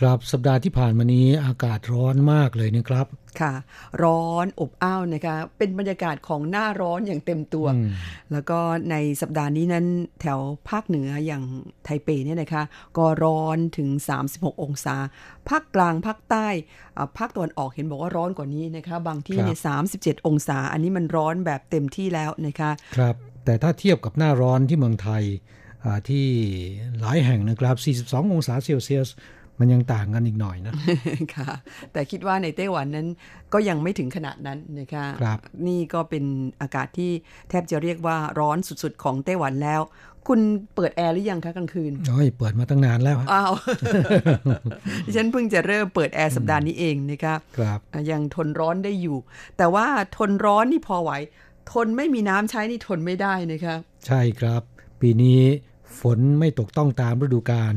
ครับสัปดาห์ที่ผ่านมานี้อากาศร้อนมากเลยนะครับ ค่ะ ร้อนอบอ้าวนะคะ เป็นบรรยากาศของหน้าร้อนอย่างเต็มตัวอืมแล้วก็ในสัปดาห์นี้นั้นแถวภาคเหนืออย่างไทเปเนี่ยนะคะ ก็ร้อนถึง 36 องศา ภาคกลางภาคใต้อ่าภาคตะวันออกเห็นบอกว่าร้อนกว่านี้นะคะ บางที่เนี่ย37 องศา อันนี้มันร้อนแบบเต็มที่แล้วนะคะ ครับ แต่ถ้าเทียบกับหน้าร้อนที่เมืองไทยอ่าที่หลายแห่งนะครับ 42 องศาเซลเซียส มันยังต่างกันอีกหน่อยนะค่ะ แต่คิดว่าในไต้หวันนั้นก็ยังไม่ถึงขนาดนั้นนะคะครับนี่ก็เป็นอากาศที่แทบจะเรียกว่าร้อนสุดๆ ของไต้หวันแล้ว คุณเปิดแอร์หรือยังคะกลางคืนโอ้ยเปิดมาตั้งนานแล้วฮะอ้าวดิฉันเพิ่งจะเริ่มเปิดแอร์สัปดาห์นี้เองนะคะครับอะยังทนร้อนได้อยู่ แต่ว่าทนร้อนนี่พอไหว ทนไม่มีน้ำใช้นี่ทนไม่ได้นะคะใช่ครับ ปีนี้ฝนไม่ตกต้องตามฤดูกาล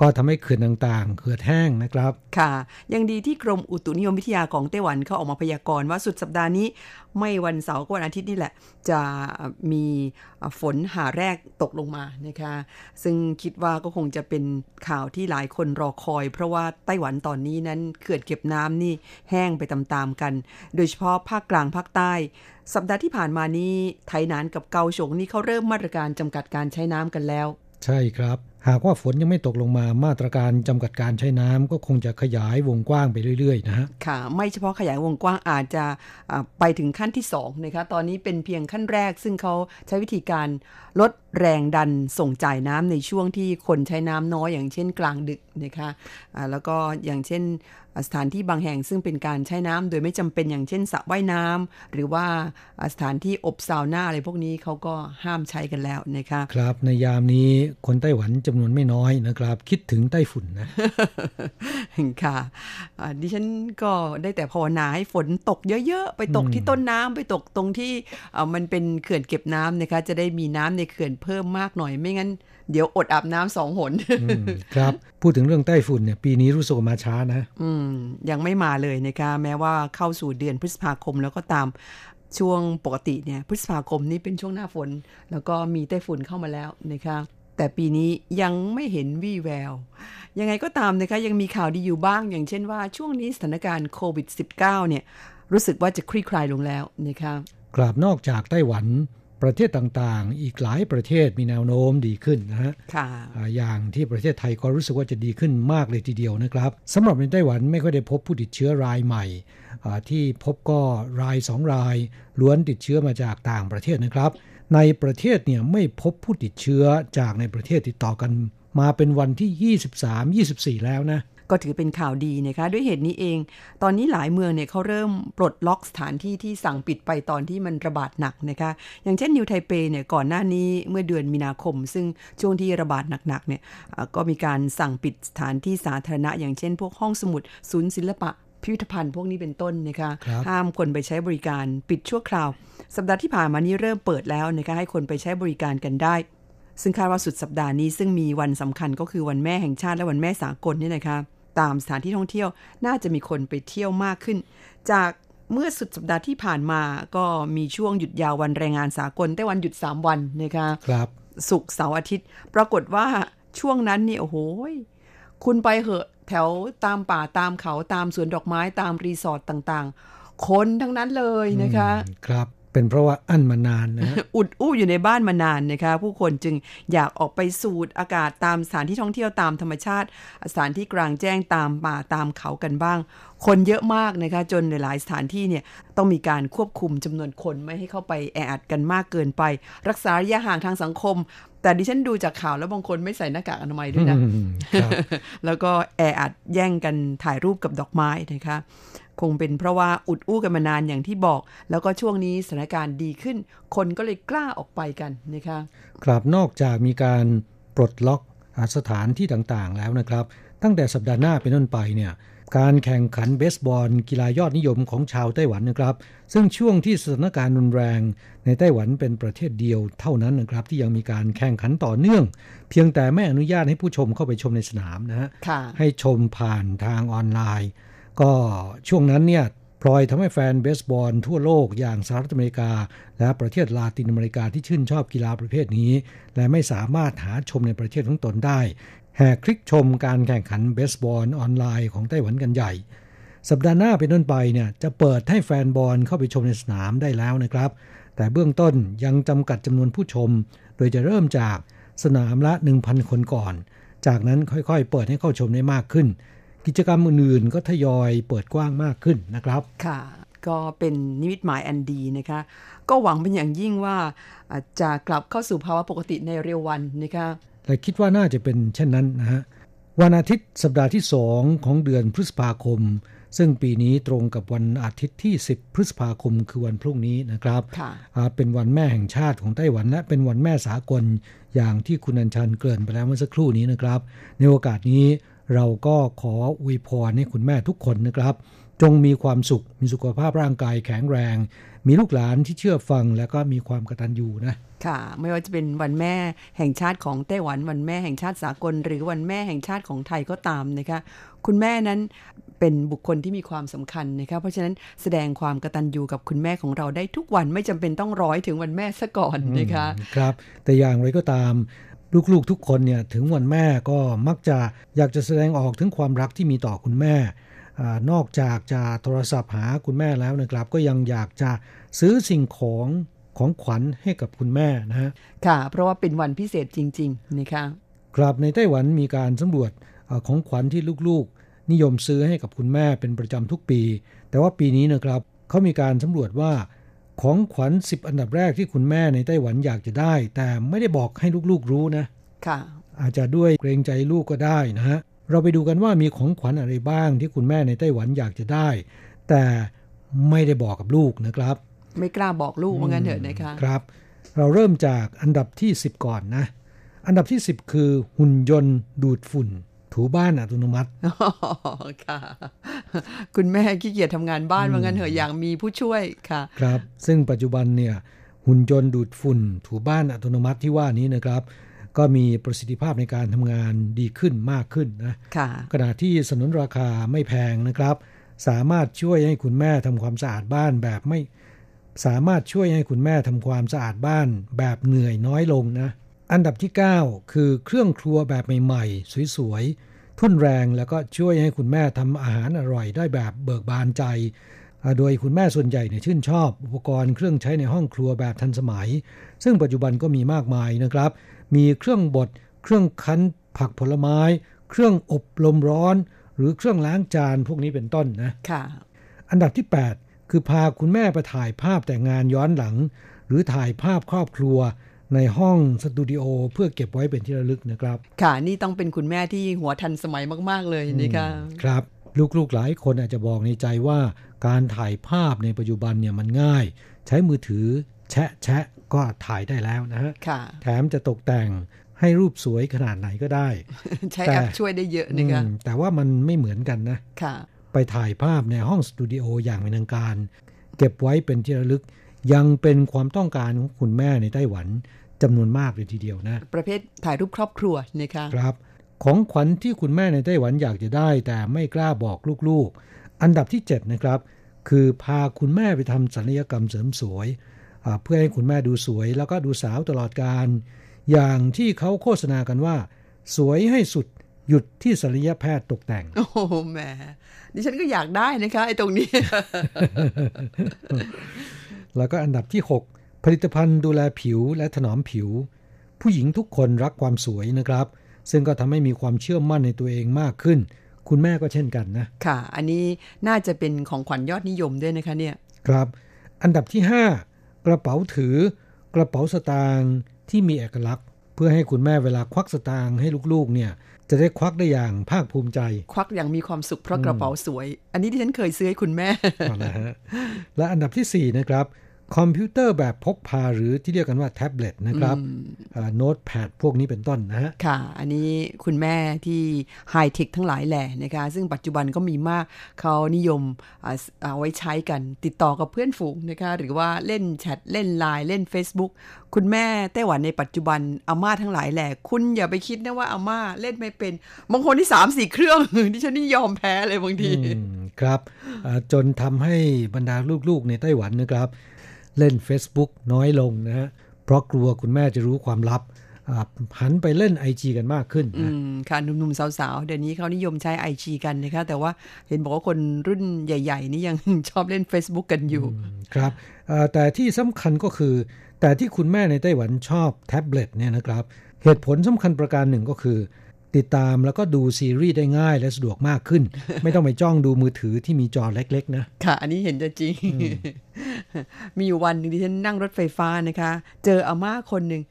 ก็ทำให้เขื่อนต่างๆ เขื่อนแห้งนะครับ ค่ะ ยังดีที่กรมอุตุนิยมวิทยาของไต้หวันเขาออกมาพยากรณ์ว่าสุดสัปดาห์นี้ ไม่วันเสาร์ก็วันอาทิตย์นี่แหละ จะมีฝนหาแรกตกลงมานะคะ ซึ่งคิดว่าก็คงจะเป็นข่าวที่หลายคนรอคอย เพราะว่าไต้หวันตอนนี้นั้นเขื่อนเก็บน้ำนี่แห้งไปตามๆกัน โดยเฉพาะภาคกลางภาคใต้สัปดาห์ที่ผ่านมานี้ไทยนานกับเกาฉงนี่เขาเริ่มมาตรการจำกัดการใช้น้ำกันแล้ว ใช่ครับ หากว่าฝนยังไม่ตกลงมามาตรการจำกัดการใช้น้ำก็คงจะขยายวงกว้างไปเรื่อยๆนะฮะค่ะ ไม่เฉพาะขยายวงกว้างอาจจะไปถึงขั้นที่2นะคะตอนนี้เป็นเพียงขั้นแรก ซึ่งเขาใช้วิธีการลดแรงดันส่งจ่ายน้ำในช่วงที่คนใช้น้ำน้อยอย่างเช่นกลางดึกนะคะะแล้วก็อย่างเช่น สถานที่บางแห่งซึ่งเป็นการใช้น้ำโดยไม่จำเป็นอย่างเช่นสระว่ายน้ำหรือว่าอ่าสถานที่อบซาวน่าอะไรพวกนี้เขาก็ห้ามใช้กันแล้วนะคะครับในยามนี้คนไต้หวันจำนวนไม่น้อยนะครับ คิดถึงไต้ฝุ่นนะค่ะอ่าดิฉันก็ได้แต่ภาวนาให้ฝนตกเยอะๆ ไปตกที่ต้นน้ำไปตกตรงที่อ่ามันเป็นเขื่อนเก็บน้ำนะคะ จะได้มีน้ำในเขื่อนเพิ่มมากหน่อยไม่งั้น เดี๋ยวอดอาบน้ำสองหนอืมครับ พูดถึงเรื่องไต้ฝุ่นเนี่ยปีนี้รู้สึกว่ามาช้านะ อืม ยังไม่มาเลยนะคะแม้ว่าเข้าสู่เดือนพฤษภาคมแล้วก็ตามช่วงปกติเนี่ยพฤษภาคมนี่เป็นช่วงหน้าฝน แล้วก็มีไต้ฝุ่นเข้ามาแล้วนะคะแต่ปีนี้ยังไม่เห็นวี่แวว ยังไงก็ตามนะคะยังมีข่าวดีอยู่บ้าง อย่างเช่นว่าช่วงนี้สถานการณ์โควิด -19 เนี่ยรู้สึกว่าจะคลี่คลายลงแล้วนะคะกราบนอกจากไต้หวัน ประเทศต่างๆ อีกหลายประเทศมีแนวโน้มดีขึ้นนะฮะค่ะอ่าอย่างที่ประเทศไทยก็รู้สึกว่าจะดีขึ้นมากเลยทีเดียวนะครับสำหรับในไต้หวันไม่ค่อยได้พบผู้ติดเชื้อรายใหม่อ่าที่พบก็รายสองราย ล้วนติดเชื้อมาจากต่างประเทศนะครับ ในประเทศเนี่ยไม่พบผู้ติดเชื้อจากในประเทศติดต่อกัน มาเป็นวันที่ 23-24 แล้วนะ ก็ถือเป็นข่าวดีนะคะ ด้วยเหตุนี้เอง ตอนนี้หลายเมืองเนี่ยเขาเริ่มปลดล็อกสถานที่ที่สั่งปิดไปตอนที่มันระบาดหนักนะคะ อย่างเช่นนิวไทเปเนี่ยก่อนหน้านี้เมื่อเดือนมีนาคม ซึ่งช่วงที่ระบาดหนักๆเนี่ยอ่าก็มีการสั่งปิดสถานที่สาธารณะ อย่างเช่น พวกห้องสมุดศูนย์ศิลปะพิพิธภัณฑ์พวกนี้เป็นต้นนะคะครับห้ามคนไปใช้บริการปิดชั่วคราว สัปดาห์ที่ผ่านมานี้เริ่มเปิดแล้วนะคะให้คนไปใช้บริการกันได้ ซึ่งคาดว่าสุดสัปดาห์นี้ซึ่งมีวันสำคัญก็คือวันแม่แห่งชาติและวันแม่สากลเนี่ยนะคะ ตามสถานที่ท่องเที่ยว น่าจะมีคนไปเที่ยวมากขึ้น จากเมื่อสุดสัปดาห์ที่ผ่านมาก็มีช่วงหยุดยาววันแรงงานสากลไต้หวันหยุด 3 วันนะคะครับศุกร์เสาร์อาทิตย์ ปรากฏว่าช่วงนั้นนี่โอ้โหยคุณไปเหอะแถวตามป่าตามเขาตามสวนดอกไม้ตามรีสอร์ทต่างๆ คนทั้งนั้นเลยนะคะ ครับ เป็นเพราะว่าอั้นมานานนะอุดอู้อยู่ในบ้านมานานนะคะ ผู้คนจึงอยากออกไปสูดอากาศตามสถานที่ท่องเที่ยวตามธรรมชาติ สถานที่กลางแจ้งตามป่าตามเขากันบ้าง คนเยอะมากนะคะ จนหลายๆสถานที่เนี่ยต้องมีการควบคุมจำนวนคนไม่ให้เข้าไปแออัดกันมากเกินไป รักษาระยะห่างทางสังคม แต่ดิฉันดูจากข่าวแล้วบางคนไม่ใส่หน้ากากอนามัยด้วยนะอืมครับแล้วก็แออัดแย่งกันถ่ายรูปกับดอกไม้นะคะ คงเป็นเพราะว่าอุดอู้กันมานานอย่างที่บอก แล้วก็ช่วงนี้สถานการณ์ดีขึ้น คนก็เลยกล้าออกไปกันนะคะครับนอกจากมีการปลดล็อกอาสถานที่ต่างๆ แล้วนะครับ ตั้งแต่สัปดาห์หน้าเป็นต้นไปเนี่ยการแข่งขันเบสบอล กีฬายอดนิยมของชาวไต้หวันนะครับ ซึ่งช่วงที่สถานการณ์รุนแรงในไต้หวันเป็นประเทศเดียวเท่านั้นนะครับ ที่ยังมีการแข่งขันต่อเนื่อง เพียงแต่ไม่อนุญาตให้ผู้ชมเข้าไปชมในสนามนะฮะค่ะให้ชมผ่านทางออนไลน์ ก็ช่วงนั้นเนี่ยพลอยทำให้แฟนเบสบอลทั่วโลกอย่างสหรัฐอเมริกา และประเทศลาตินอเมริกาที่ชื่นชอบกีฬาประเภทนี้ และไม่สามารถหาชมในประเทศของตนได้ แห่คลิกชมการแข่งขันเบสบอลออนไลน์ของไต้หวันกันใหญ่ สัปดาห์หน้าเป็นต้นไปเนี่ยจะเปิดให้แฟนบอลเข้าไปชมในสนามได้แล้วนะครับ แต่เบื้องต้นยังจำกัดจำนวนผู้ชม โดยจะเริ่มจากสนามละ 1,000 คนก่อน จากนั้นค่อยๆ เปิดให้เข้าชมได้มากขึ้น กิจกรรมอื่นๆ ก็ทยอยเปิดกว้างมากขึ้นนะครับ ค่ะ ก็เป็นนิมิตหมายอันดีนะคะ ก็หวังเป็นอย่างยิ่งว่าอ่าจะกลับเข้าสู่ภาวะปกติในเร็ววันนะคะและคิดว่าน่าจะเป็นเช่นนั้นนะฮะวันอาทิตย์สัปดาห์ที่ 2 ของเดือนพฤษภาคม ซึ่งปีนี้ตรงกับวันอาทิตย์ที่ 10 พฤษภาคมคือวันพรุ่งนี้นะครับค่ะอ่าเป็นวันแม่แห่งชาติของไต้หวันและเป็นวันแม่สากลอย่างที่คุณอัญชันเกริ่นไปแล้วเมื่อสักครู่นี้นะครับ ในโอกาสนี้ เราก็ขออวยพรให้คุณแม่ทุกคนนะครับ จงมีความสุข มีสุขภาพร่างกายแข็งแรง มีลูกหลานที่เชื่อฟังและก็มีความกตัญญูนะค่ะ ไม่ว่าจะเป็นวันแม่แห่งชาติของไต้หวันวันแม่แห่งชาติสากล หรือวันแม่แห่งชาติของไทยก็ตามนะคะ คุณแม่นั้นเป็นบุคคลที่มีความสำคัญนะคะเพราะฉะนั้นแสดงความกตัญญูกับคุณแม่ของเราได้ทุกวันไม่จำเป็นต้องร้อยถึงวันแม่ซะก่อนนะคะครับ แต่อย่างไรก็ตาม ลูกๆทุกคนเนี่ยถึงวันแม่ก็มักจะอยากจะแสดงออกถึงความรักที่มีต่อคุณแม่อานอกจากจะโทรศัพท์หาคุณแม่แล้วนะครับ ก็ยังอยากจะซื้อสิ่งของของขวัญให้กับคุณแม่นะฮะค่ะ เพราะว่าเป็นวันพิเศษจริง ๆ นะคะครับในไต้หวันมีการสำรวจเอ่อของขวัญที่ลูกๆ นิยมซื้อให้กับคุณแม่เป็นประจำทุกปี แต่ว่าปีนี้นะครับเขามีการสำรวจว่า ของขวัญ10อันดับแรกที่คุณแม่ในไต้หวันอยากจะได้ แต่ไม่ได้บอกให้ลูกๆรู้นะค่ะ อาจจะด้วยเกรงใจลูกก็ได้นะฮะเราไปดูกันว่ามีของขวัญอะไรบ้างที่คุณแม่ในไต้หวันอยากจะได้ แต่ไม่ได้บอกกับลูกนะครับ ไม่กล้าบอกลูกว่างั้นเถอะนะคะครับ เราเริ่มจากอันดับที่ 10 ก่อนนะ อันดับที่ 10 คือหุ่นยนต์ดูดฝุ่น ถูบ้านอัตโนมัติอ๋อค่ะ คุณแม่ขี้เกียจทำงานบ้านว่างั้นเถอะอยากมีผู้ช่วยค่ะ ครับ ซึ่งปัจจุบันเนี่ยหุ่นยนต์ดูดฝุ่น ถูบ้านอัตโนมัติที่ว่านี้นะครับ ก็มีประสิทธิภาพในการทำงานดีขึ้นมากขึ้นนะค่ะขณะที่สนุนราคาไม่แพงนะครับ สามารถช่วยให้คุณแม่ทำความสะอาดบ้านแบบไม่ สามารถช่วยให้คุณแม่ทำความสะอาดบ้านแบบเหนื่อยน้อยลงนะอันดับที่ 9 คือเครื่องครัวแบบใหม่ ๆ สวย ๆ ทุ่นแรงแล้วก็ช่วยให้คุณแม่ทำอาหารอร่อยได้แบบเบิกบานใจอ่าโดยคุณแม่ส่วนใหญ่เนี่ยชื่นชอบอุปกรณ์เครื่องใช้ในห้องครัวแบบทันสมัย ซึ่งปัจจุบันก็มีมากมายนะครับ มีเครื่องบด เครื่องคั้นผักผลไม้ เครื่องอบลมร้อน หรือเครื่องล้างจานพวกนี้เป็นต้นนะค่ะ อันดับที่ 8 คือพาคุณแม่ไปถ่ายภาพแต่งงานย้อนหลัง หรือถ่ายภาพครอบครัว ในห้องสตูดิโอเพื่อเก็บไว้เป็นที่ระลึกนะครับ ค่ะ นี่ต้องเป็นคุณแม่ที่หัวทันสมัยมาก ๆ เลยนะคะครับ ลูกๆหลายคนอาจจะบอกในใจว่า การถ่ายภาพในปัจจุบันเนี่ยมันง่าย ใช้มือถือแชะแชะก็ถ่ายได้แล้วนะฮะค่ะแถมจะตกแต่งให้รูปสวยขนาดไหนก็ได้ ใช้แต่แอปช่วยได้เยอะนะคะอืมแต่ว่ามันไม่เหมือนกันนะค่ะไปถ่ายภาพในห้องสตูดิโออย่างเป็นทางการ เก็บไว้เป็นที่ระลึก ยังเป็นความต้องการของคุณแม่ในไต้หวัน จำนวนมากเลยทีเดียวนะ ประเภทถ่ายรูปครอบครัวนะคะครับ ของขวัญที่คุณแม่ในไต้หวันอยากจะได้ แต่ไม่กล้าบอกลูกๆ อันดับที่ 7 นะครับ คือพาคุณแม่ไปทำศัลยกรรมเสริมสวยอ่าเพื่อให้คุณแม่ดูสวย แล้วก็ดูสาวตลอดการ อย่างที่เขาโฆษณากันว่า สวยให้สุดหยุดที่ศัลยแพทย์ตกแต่ง โอ้โหแหมดิฉันก็อยากได้นะคะไอ้ตรงนี้ แล้วก็อันดับที่ 6 ผลิตภัณฑ์ดูแลผิวและถนอมผิว ผู้หญิงทุกคนรักความสวยนะครับ ซึ่งก็ทำให้มีความเชื่อมั่นในตัวเองมากขึ้น คุณแม่ก็เช่นกันนะ ค่ะ อันนี้น่าจะเป็นของขวัญยอดนิยมด้วยนะคะเนี่ย ครับ อันดับที่ 5 กระเป๋าถือกระเป๋าสตางค์ที่มีเอกลักษณ์ เพื่อให้คุณแม่เวลาควักสตางค์ให้ลูกๆเนี่ยจะได้ควักได้อย่างภาคภูมิใจ ควักอย่างมีความสุขเพราะกระเป๋าสวย อันนี้ที่ฉันเคยซื้อให้คุณแม่เอาละฮะและอันดับที่4นะครับ คอมพิวเตอร์แบบพกพาหรือที่เรียกกันว่าแท็บเล็ตนะครับโน้ตแพดพวกนี้เป็นต้นนะฮะค่ะ อันนี้คุณแม่ที่ไฮเทคทั้งหลายแหล่นะคะซึ่งปัจจุบันก็มีมากเขานิยมอ่าเอาไว้ใช้กันติดต่อกับเพื่อนฝูงนะคะหรือว่าเล่นแชทเล่นไลน์เล่น Facebook คุณแม่ไต้หวันในปัจจุบันอาม่าทั้งหลายแหล่คุณอย่าไปคิดนะว่าอาม่าเล่นไม่เป็นบางคนที่สามสี่เครื่องที่ฉันนี่ยอมแพ้เลยบางทีอืมครับอ่าจนทำให้บรรดาลูกๆในไต้หวันนะครับ เล่น Facebook น้อยลงนะฮะเพราะกลัวคุณแม่จะรู้ความลับอ่าหันไปเล่น IG กันมากขึ้นอืนะมค่ะหนุ่มๆ สาวๆ เดี๋ยวนี้เขานิยมใช้ IG กันนะคะ แต่ว่าเห็นบอกว่าคนรุ่นใหญ่ ๆ นี่ยังชอบเล่น Facebook กันอยู่ ครับอ่าแต่ที่สำคัญก็คือ แต่ที่คุณแม่ในไต้หวันชอบแท็บเล็ตเนี่ยนะครับ เหตุผลสำคัญประการหนึ่งก็คือ ติดตามแล้วก็ดูซีรีส์ได้ง่ายและสะดวกมากขึ้น ไม่ต้องไปจ้องดูมือถือที่มีจอเล็ก ๆ นะ ค่ะ อันนี้เห็นจะจริง มีอยู่วันหนึงที่ฉันนั่งรถไฟฟ้านะคะ เจออาม่าคนหนึ่ง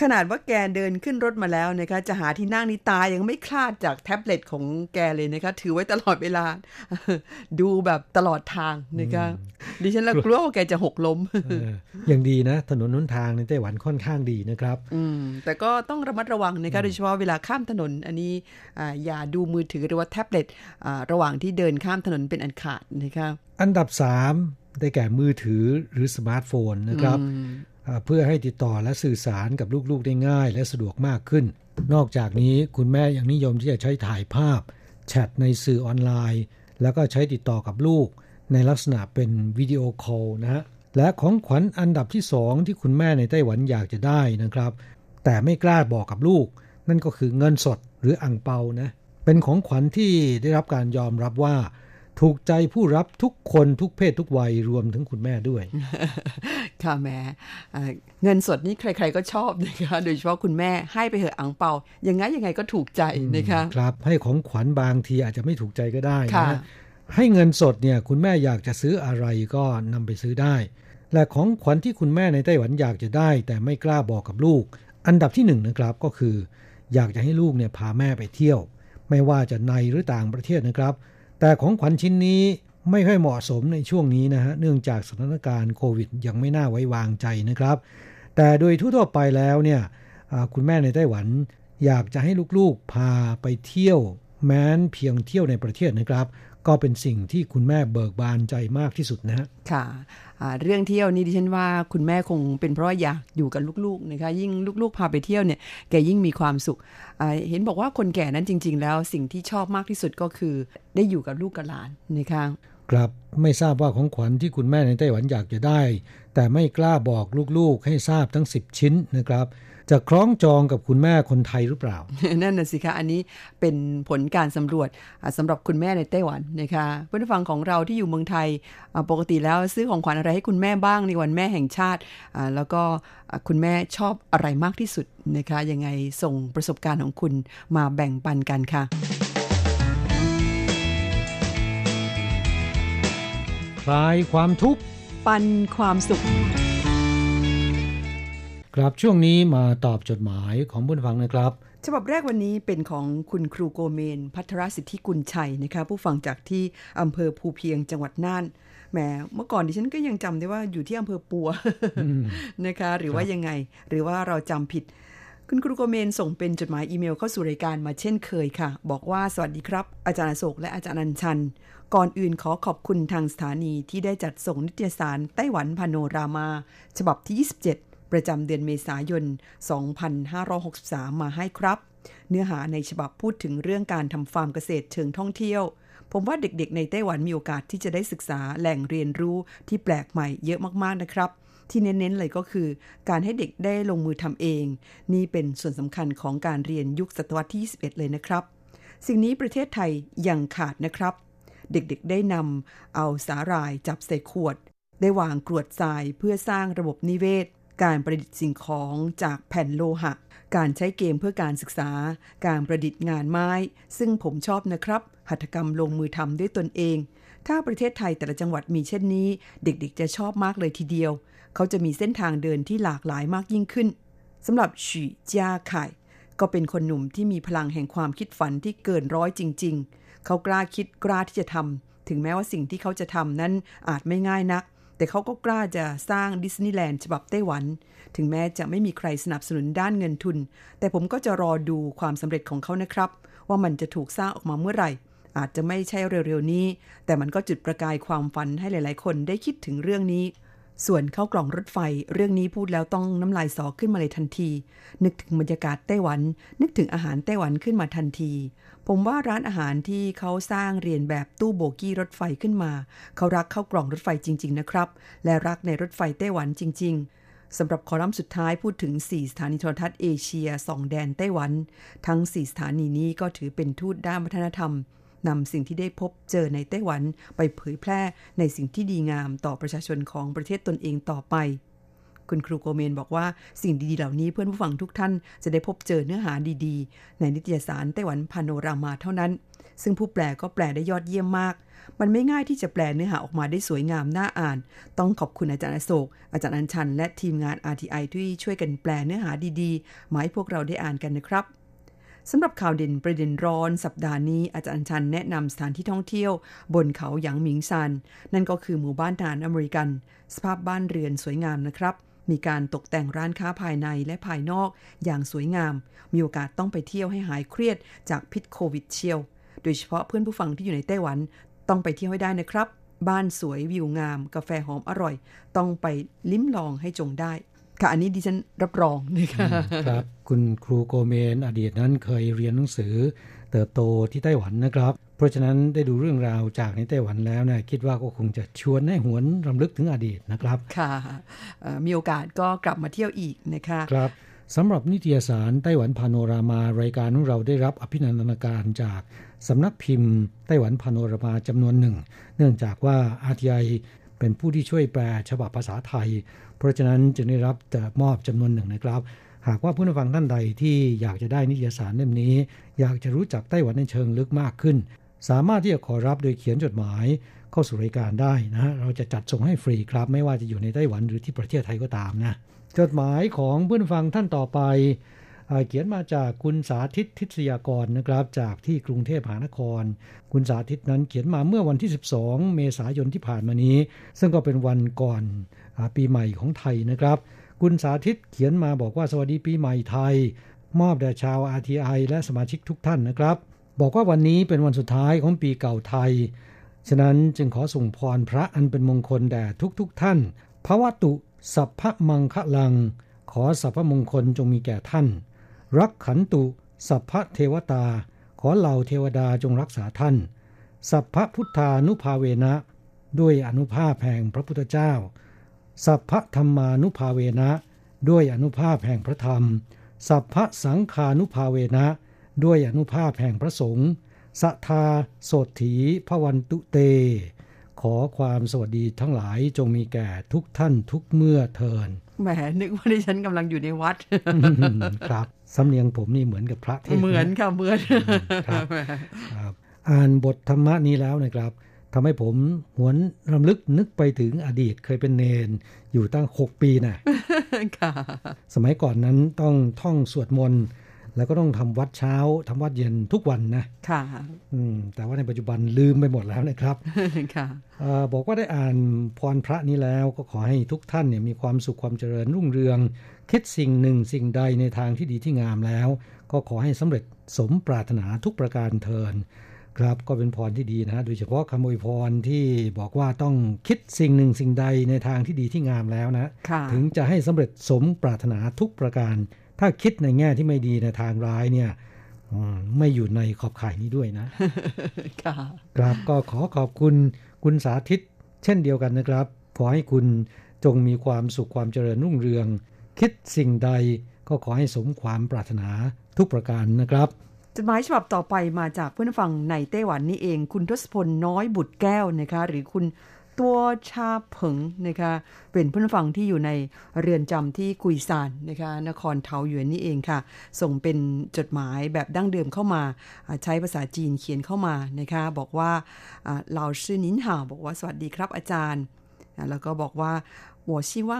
ขนาดว่าแกเดินขึ้นรถมาแล้วนะคะ จะหาที่นั่งนี่ตายังไม่คลาดจากแท็บเล็ตของแกเลยนะคะ ถือไว้ตลอดเวลา ดูแบบตลอดทางนะคะดิฉันละกลัวว่าแกจะหกล้มเอออย่างดีนะ ถนนหนทางในไต้หวันค่อนข้างดีนะครับ อืมแต่ก็ต้องระมัดระวังนะคะโดยเฉพาะเวลาข้ามถนน อันนี้อ่าอย่าดูมือถือหรือว่าแท็บเล็ตอ่าระหว่างที่เดินข้ามถนนเป็นอันขาดนะคะอันดับ 3 ได้แก่มือถือหรือสมาร์ทโฟนนะครับอ่า เพื่อให้ติดต่อและสื่อสารกับลูกๆได้ง่าย และสะดวกมากขึ้น นอกจากนี้คุณแม่ยังนิยมที่จะใช้ถ่ายภาพแชทในสื่อออนไลน์ แล้วก็ใช้ติดต่อกับลูก ในลักษณะเป็นวิดีโอคอลนะฮะและของขวัญอันดับที่2ที่คุณแม่ในไต้หวันอยากจะได้นะครับ แต่ไม่กล้าบอกกับลูก นั่นก็คือเงินสดหรืออั่งเปานะเป็นของขวัญที่ได้รับการยอมรับว่า ถูกใจผู้รับทุกคนทุกเพศทุกวัยรวมถึงคุณแม่ด้วย ค่ะแหม่อ่าเงินสดนี่ใคร ๆ ก็ชอบนะคะโดยเฉพาะคุณแม่ให้ไปเหอะอังเปายังไงยังไงก็ถูกใจนะคะครับให้ของขวัญบางทีอาจจะไม่ถูกใจก็ได้ค่ะนะให้เงินสดเนี่ยคุณแม่อยากจะซื้ออะไรก็นำไปซื้อได้และของขวัญที่คุณแม่ในไต้หวันอยากจะได้ แต่ไม่กล้าบอกกับลูก อันดับที่หนึ่งนะครับก็คือ อยากจะให้ลูกเนี่ยพาแม่ไปเที่ยว ไม่ว่าจะในหรือต่างประเทศนะครับ แต่ของขวัญชิ้นนี้ไม่ค่อยเหมาะสมในช่วงนี้นะฮะเนื่องจากสถานการณ์โควิดยังไม่น่าไว้วางใจนะครับ แต่โดยทั่วไปแล้วเนี่ยคุณแม่ในไต้หวันอยากจะให้ลูกๆพาไปเที่ยวแม้นเพียงเที่ยวในประเทศนะครับ ก็เป็นสิ่งที่คุณแม่เบิกบานใจมากที่สุดนะฮะค่ะอ่าเรื่องเที่ยวนี่ดิฉันว่าคุณแม่คงเป็นเพราะว่าอยากอยู่กับลูกๆนะคะยิ่งลูกๆพาไปเที่ยวเนี่ยแกยิ่งมีความสุขอ่าเห็นบอกว่าคนแก่นั้นจริง ๆ แล้วสิ่งที่ชอบมากที่สุดก็คือได้อยู่กับลูกกับหลานนะคะครับไม่ทราบว่าของขวัญที่คุณแม่ในไต้หวันอยากจะได้ แต่ไม่กล้าบอกลูกๆให้ทราบทั้ง 10 ชิ้นนะครับ จะคล้องจองกับคุณแม่คนไทยหรือเปล่า นั่นน่ะสิคะ อันนี้เป็นผลการสำรวจอ่าสำหรับคุณแม่ในไต้หวันนะคะเพื่อนผู้ฟังของเราที่อยู่เมืองไทยอ่าปกติแล้วซื้อของขวัญอะไรให้คุณแม่บ้างในวันแม่แห่งชาติอ่าแล้วก็อ่าคุณแม่ชอบอะไรมากที่สุดนะคะยังไงส่งประสบการณ์ของคุณมาแบ่งปันกันค่ะคลายความทุกข์ปันความสุข ครับช่วงนี้มาตอบจดหมายของผู้ฟังนะครับ ฉบับแรกวันนี้เป็นของคุณครูโกเมน พัทรสิทธิกุลชัยนะคะผู้ฟังจากที่อำเภอภูเพียงจังหวัดน่านแหมเมื่อก่อนดิฉันก็ยังจำได้ว่าอยู่ที่อำเภอปัวนะคะ หรือว่ายังไง หรือว่าเราจำผิด คุณครูโกเมนส่งเป็นจดหมายอีเมลเข้าสู่รายการมาเช่นเคยค่ะ บอกว่าสวัสดีครับ อาจารย์อโศกและอาจารย์อนันชัน ก่อนอื่นขอขอบคุณทางสถานีที่ได้จัดส่งนิตยสารไต้หวันพาโนรามา ฉบับที่ 27 ประจำเดือนเมษายน 2563 มาให้ครับ เนื้อหาในฉบับพูดถึงเรื่องการทำฟาร์มเกษตรเชิงท่องเที่ยว ผมว่าเด็กๆ ในไต้หวันมีโอกาสที่จะได้ศึกษาแหล่งเรียนรู้ที่แปลกใหม่เยอะมากๆนะครับที่เน้นๆเลยก็คือ การให้เด็กได้ลงมือทำเอง นี่เป็นส่วนสำคัญของการเรียนยุคศตวรรษที่ 21 เลยนะครับ สิ่งนี้ประเทศไทยยังขาดนะครับ เด็กๆได้นำเอาสาหร่ายจับใส่ขวด ได้วางกรวดทรายเพื่อสร้างระบบนิเวศ การประดิษฐ์สิ่งของจากแผ่นโลหะ การใช้เกมเพื่อการศึกษา การประดิษฐ์งานไม้ ซึ่งผมชอบนะครับ หัตถกรรมลงมือทำด้วยตนเอง ถ้าประเทศไทยแต่ละจังหวัดมีเช่นนี้ เด็กๆจะชอบมากเลยทีเดียว เขาจะมีเส้นทางเดินที่หลากหลายมากยิ่งขึ้นสำหรับฉีจ้าไข่ก็เป็นคนหนุ่มที่มีพลังแห่งความคิดฝันที่เกินร้อยจริง ๆ เขากล้าคิดกล้าที่จะทำถึงแม้ว่าสิ่งที่เขาจะทำนั้นอาจไม่ง่ายนัก แต่เขาก็กล้าจะสร้างดิสนีย์แลนด์ฉบับไต้หวัน ถึงแม้จะไม่มีใครสนับสนุนด้านเงินทุน แต่ผมก็จะรอดูความสำเร็จของเขานะครับ ว่ามันจะถูกสร้างออกมาเมื่อไหร่ อาจจะไม่ใช่เร็วๆนี้ แต่มันก็จุดประกายความฝันให้หลาย ๆ คนได้คิดถึงเรื่องนี้ ส่วนเข้ากล่องรถไฟ เรื่องนี้พูดแล้วต้องน้ำลายสอขึ้นมาเลยทันที นึกถึงบรรยากาศไต้หวัน นึกถึงอาหารไต้หวันขึ้นมาทันที ผมว่าร้านอาหารที่เขาสร้างเรียนแบบตู้โบกี้รถไฟขึ้นมา เขารักเข้ากล่องรถไฟจริง ๆ นะครับ และรักในรถไฟไต้หวันจริง ๆสำหรับคอลัมน์สุดท้ายพูดถึง 4 สถานีโทรทัศน์เอเชีย 2 แดนไต้หวัน ทั้ง 4 สถานีนี้ก็ถือเป็นทูตด้านวัฒนธรรมนำสิ่งที่ได้พบเจอในไต้หวันไปเผยแพร่ในสิ่งที่ดีงามต่อประชาชนของประเทศตนเองต่อไป คุณครูโกเมนบอกว่าสิ่งดีๆ เหล่านี้เพื่อนผู้ฟังทุกท่านจะได้พบเจอเนื้อหาดีๆ ในนิตยสารไต้หวันพาโนรามาเท่านั้น ซึ่งผู้แปลก็แปลได้ยอดเยี่ยมมาก มันไม่ง่ายที่จะแปลเนื้อหาออกมาได้สวยงามน่าอ่าน ต้องขอบคุณอาจารย์อโศก อาจารย์อัญชัน และทีมงาน RTI ที่ช่วยกันแปลเนื้อหาดีๆมาให้พวกเราได้อ่านกันนะครับสำหรับข่าวเด่นประเด็นร้อนสัปดาห์นี้ อาจารย์ชันแนะนำสถานที่ท่องเที่ยว บนเขาหยางหมิงซานนั่นก็คือหมู่บ้านทหารอเมริกัน สภาพบ้านเรือนสวยงามนะครับ มีการตกแต่งร้านค้าภายในและภายนอกอย่างสวยงาม มีโอกาสต้องไปเที่ยวให้หายเครียดจากพิษโควิดเชียว โดยเฉพาะเพื่อนผู้ฟังที่อยู่ในไต้หวันต้องไปเที่ยวให้ได้นะครับ บ้านสวยวิวงาม กาแฟหอมอร่อย ต้องไปลิ้มลองให้จงได้ ค่ะอันนี้ดิฉันรับรองนะคะครับ คุณครูโกเมนอดีตนั้นเคยเรียนหนังสือ เติบโตที่ไต้หวันนะครับ เพราะฉะนั้นได้ดูเรื่องราวจากในไต้หวันแล้วนะคิดว่าก็คงจะชวนให้หวนรำลึกถึงอดีตนะครับ ค่ะเอ่อมีโอกาสก็กลับมาเที่ยวอีกนะคะครับสำหรับนิตยสารไต้หวันพาโนรามารายการของเราได้รับอภินันทนาการจากสำนักพิมพ์ไต้หวันพาโนรามาจำนวนหนึ่ง เนื่องจากว่า RTI เป็นผู้ที่ช่วยแปลฉบับภาษาไทย เพราะฉะนั้นจึงได้รับแต่มอบจำนวนหนึ่งนะครับ หากว่าผู้ฟังท่านใดที่อยากจะได้นิตยสารเล่มนี้ อยากจะรู้จักไต้หวันในเชิงลึกมากขึ้น สามารถที่จะขอรับโดยเขียนจดหมายเข้าสู่รายการได้นะ เราจะจัดส่งให้ฟรีครับ ไม่ว่าจะอยู่ในไต้หวันหรือที่ประเทศไทยก็ตามนะ จดหมายของเพื่อนฟังท่านต่อไปเเขียนมาจากคุณสาธิตทิศยากรนะครับ จากที่กรุงเทพมหานคร คุณสาธิตนั้นเขียนมาเมื่อวันที่ 12 เมษายนที่ผ่านมานี้ ซึ่งก็เป็นวันก่อนอปีใหม่ของไทยนะครับ คุณสาธิตเขียนมาบอกว่าสวัสดีปีใหม่ไทย มอบแด่ชาว RTI และสมาชิกทุกท่านนะครับ บอกว่าวันนี้เป็นวันสุดท้ายของปีเก่าไทย ฉะนั้นจึงขอส่งพรพระอันเป็นมงคลแด่ทุกๆทท่านพระวตุสัพพมังคะลัง ขอสัพพมงคลจงมีแก่ท่าน รักขันตุ สัพพเทวตา ขอเหล่าเทวดาจงรักษาท่าน สัพพพุทธานุภาเวนะ ด้วยอนุภาพแห่งพระพุทธเจ้า สัพพธรรมานุภาเวนะ ด้วยอนุภาพแห่งพระธรรม สัพพสังฆานุภาเวนะ ด้วยอนุภาพแห่งพระสงฆ์สัทธาโสถีพวันตุเต ขอความสวัสดีทั้งหลายจงมีแก่ทุกท่านทุกเมื่อเทินแหมนึกว่าดิฉันกำลังอยู่ในวัด ครับสำเนียงผมนี่เหมือนกับพระเทศน์ะเหมือนค่ะเหมือนครับครับ อ่านบทธรรมะนี้แล้วนะครับทำให้ผมหวนรำลึกนึกไปถึงอดีตเคยเป็นเนน อยู่ตั้ง 6 ปีนะค่ะสมัยก่อนนั้นต้องท่องสวดมนต์ แล้วก็ต้องทำวัดเช้าทำวัดเย็นทุกวันนะ ค่ะอืมแต่ว่าในปัจจุบันลืมไปหมดแล้วนะครับ ค่ะเออบอกว่าได้อ่านพรพระนี้แล้วก็ขอให้ทุกท่านเนี่ยมีความสุขความเจริญรุ่งเรือง คิดสิ่งหนึ่งสิ่งใดในทางที่ดีที่งามแล้ว ก็ขอให้สำเร็จสมปรารถนาทุกประการเทินครับก็เป็นพรที่ดีนะฮะโดยเฉพาะคำอวยพรที่บอกว่าต้องคิดสิ่งหนึ่งสิ่งใดในทางที่ดีที่งามแล้วนะค่ะถึงจะให้สำเร็จสมปรารถนาทุกประการ ถ้าคิดในแง่ที่ไม่ดีในทางร้ายเนี่ยอืมไม่อยู่ในขอบข่ายนี้ด้วยนะค่ะครับก็ขอขอบคุณคุณสาธิต เช่นเดียวกันนะครับ ขอให้คุณจงมีความสุขความเจริญรุ่งเรือง คิดสิ่งใดก็ขอให้สมความปรารถนาทุกประการนะครับจดหมายฉบับต่อไปมาจากเพื่อนฟังในไต้หวันนี่เอง คุณทศพลน้อยบุตรแก้วนะคะ หรือคุณ ตัวชาเผิงนะคะ เป็นเพื่อนฟังที่อยู่ในเรือนจำที่กุยซานนะคะ นครเทาหยวนนี่เองค่ะ ส่งเป็นจดหมายแบบดั้งเดิมเข้ามา ใช้ภาษาจีนเขียนเข้ามานะคะ บอกว่าเราชื่อนินห่าวบอกว่าสวัสดีครับอาจารย์ แล้วก็บอกว่า我希望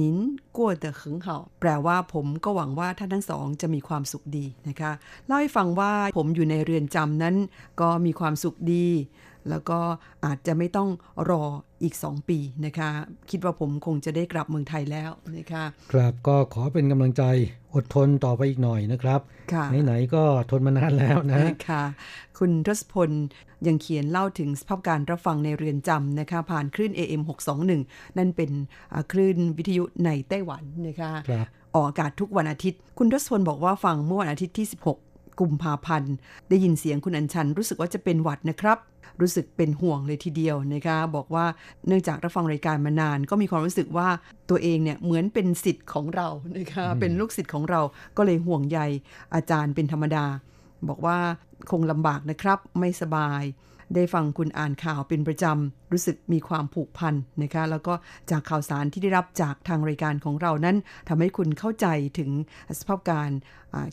นินกัวเดหึงเหาแปลว่าผมก็หวังว่าท่านทั้งสองจะมีความสุขดีนะคะเล่าให้ฟังว่าผมอยู่ในเรือนจำนั้นก็มีความสุขดี แล้วก็อาจจะไม่ต้องรออีก 2 ปีนะคะ คิดว่าผมคงจะได้กลับเมืองไทยแล้วนะคะ ครับก็ขอเป็นกำลังใจอดทนต่อไปอีกหน่อยนะครับค่ะไหนๆก็ทนมานานแล้วนะค่ะ คุณทศพลยังเขียนเล่าถึงสภาพการรับฟังในเรือนจำนะคะ ผ่านคลื่น AM 621 นั่นเป็นคลื่นวิทยุในไต้หวันนะคะครับออกอากาศทุกวันอาทิตย์ คุณทศพลบอกว่าฟังเมื่อวันอาทิตย์ที่ 16 กุมภาพันธ์ ได้ยินเสียงคุณอัญชันรู้สึกว่าจะเป็นหวัดนะครับ รู้สึกเป็นห่วงเลยทีเดียวนะคะ บอกว่าเนื่องจากรับฟังรายการมานาน ก็มีความรู้สึกว่าตัวเองเนี่ยเหมือนเป็นสิทธิ์ของเรานะคะเป็นลูกศิษย์ของเราก็เลยห่วงใยอาจารย์เป็นธรรมดา บอกว่าคงลำบากนะครับไม่สบาย ได้ฟังคุณอ่านข่าวเป็นประจำ รู้สึกมีความผูกพันนะคะ แล้วก็จากข่าวสารที่ได้รับจากทางรายการของเรานั้นทำให้คุณเข้าใจถึงสภาพการ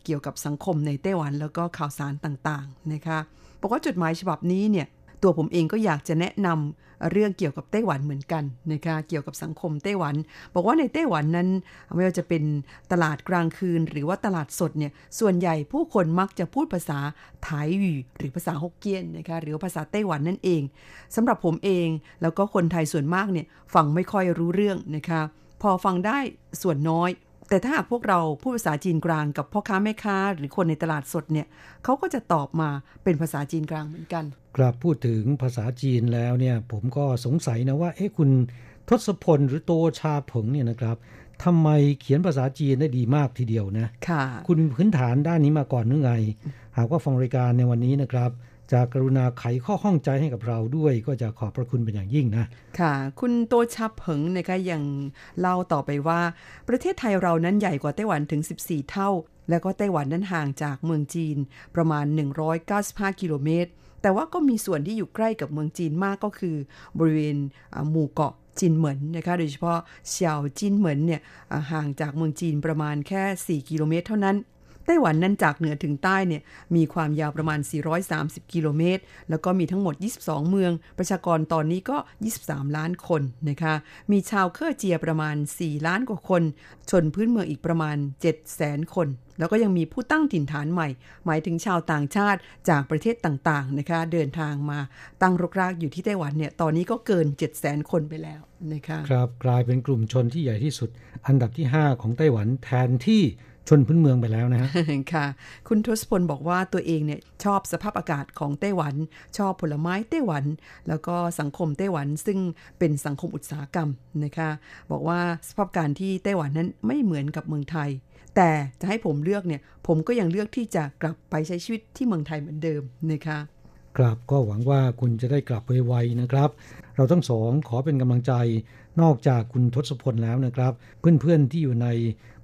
เกี่ยวกับสังคมในไต้หวัน แล้วก็ข่าวสารต่างๆนะคะบอกว่าจดหมายฉบับนี้เนี่ย ตัวผมเองก็อยากจะแนะนำเรื่องเกี่ยวกับไต้หวันเหมือนกันนะคะเกี่ยวกับสังคมไต้หวัน บอกว่าในไต้หวันนั้น ไม่ว่าจะเป็นตลาดกลางคืน หรือว่าตลาดสดเนี่ยส่วนใหญ่ผู้คนมักจะพูดภาษาไทยหวีหรือภาษาฮกเกี้ยนนะคะหรือภาษาไต้หวันนั่นเองสำหรับผมเองแล้วก็คนไทยส่วนมากเนี่ยฟังไม่ค่อยรู้เรื่องนะคะพอฟังได้ส่วนน้อย แต่ถ้าหากพวกเราพูดภาษาจีนกลางกับพ่อค้าแม่ค้าหรือคนในตลาดสดเนี่ยเขาก็จะตอบมาเป็นภาษาจีนกลางเหมือนกัน ครับพูดถึงภาษาจีนแล้วเนี่ยผมก็สงสัยนะว่าเอ๊ะคุณทศพลหรือโตชาผงเนี่ยนะครับทำไมเขียนภาษาจีนได้ดีมากทีเดียวนะค่ะคุณมีพื้นฐานด้านนี้มาก่อนหรือไง หากว่าฟังรายการในวันนี้นะครับ จะกรุณาไขข้อข้องใจให้กับเราด้วยก็จะขอบพระคุณเป็นอย่างยิ่งนะ ค่ะ คุณโตชาเผิงนะคะยังเล่าต่อไปว่า ประเทศไทยเรานั้นใหญ่กว่าไต้หวันถึง 14 เท่า แล้วก็ไต้หวันนั้นห่างจากเมืองจีนประมาณ 195 กิโลเมตร แต่ว่าก็มีส่วนที่อยู่ใกล้กับเมืองจีนมากก็คือบริเวณหมู่เกาะจินเหมินนะคะโดยเฉพาะเฉียวจินเหมินเนี่ยห่างจากเมืองจีนประมาณแค่ 4 กิโลเมตร เท่านั้น ต้หวันนั้นจากเหนือถึงใต้เนี่ยมีความยาวประมาณ 430 กิโลเมตร แล้วก็มีทั้งหมด 22 เมือง ประชากรตอนนี้ก็ 23 ล้านคนนะคะ มีชาวเคอเจียประมาณ 4 ล้านกว่าคน ชนพื้นเมืองอีกประมาณ7แสนคน แล้วก็ยังมีผู้ตั้งถิ่นฐานใหม่ หมายถึงชาวต่างชาติจากประเทศต่างๆนะคะ เดินทางมาตั้งรกรากอยู่ที่ไต้หวันเนี่ย ตอนนี้ก็เกิน 7 0 0 0 0 0 คนไปแล้วนะคะ ครับ กลายเป็นกลุ่มชนที่ใหญ่ที่สุด อันดับที่ 5 ของไต้หวันแทนที่ ชนพื้นเมืองไปแล้วนะฮะค่ะ คุณทศพลบอกว่าตัวเองเนี่ยชอบสภาพอากาศของไต้หวัน ชอบผลไม้ไต้หวัน แล้วก็สังคมไต้หวันซึ่งเป็นสังคมอุตสาหกรรมนะคะ บอกว่าสภาพการที่ไต้หวันนั้นไม่เหมือนกับเมืองไทย แต่จะให้ผมเลือกเนี่ย ผมก็ยังเลือกที่จะกลับไปใช้ชีวิตที่เมืองไทยเหมือนเดิมนะคะครับก็หวังว่าคุณจะได้กลับไวๆนะครับ เราทั้งสองขอเป็นกำลังใจนอกจากคุณทศพลแล้วนะครับ เพื่อนๆที่อยู่ใน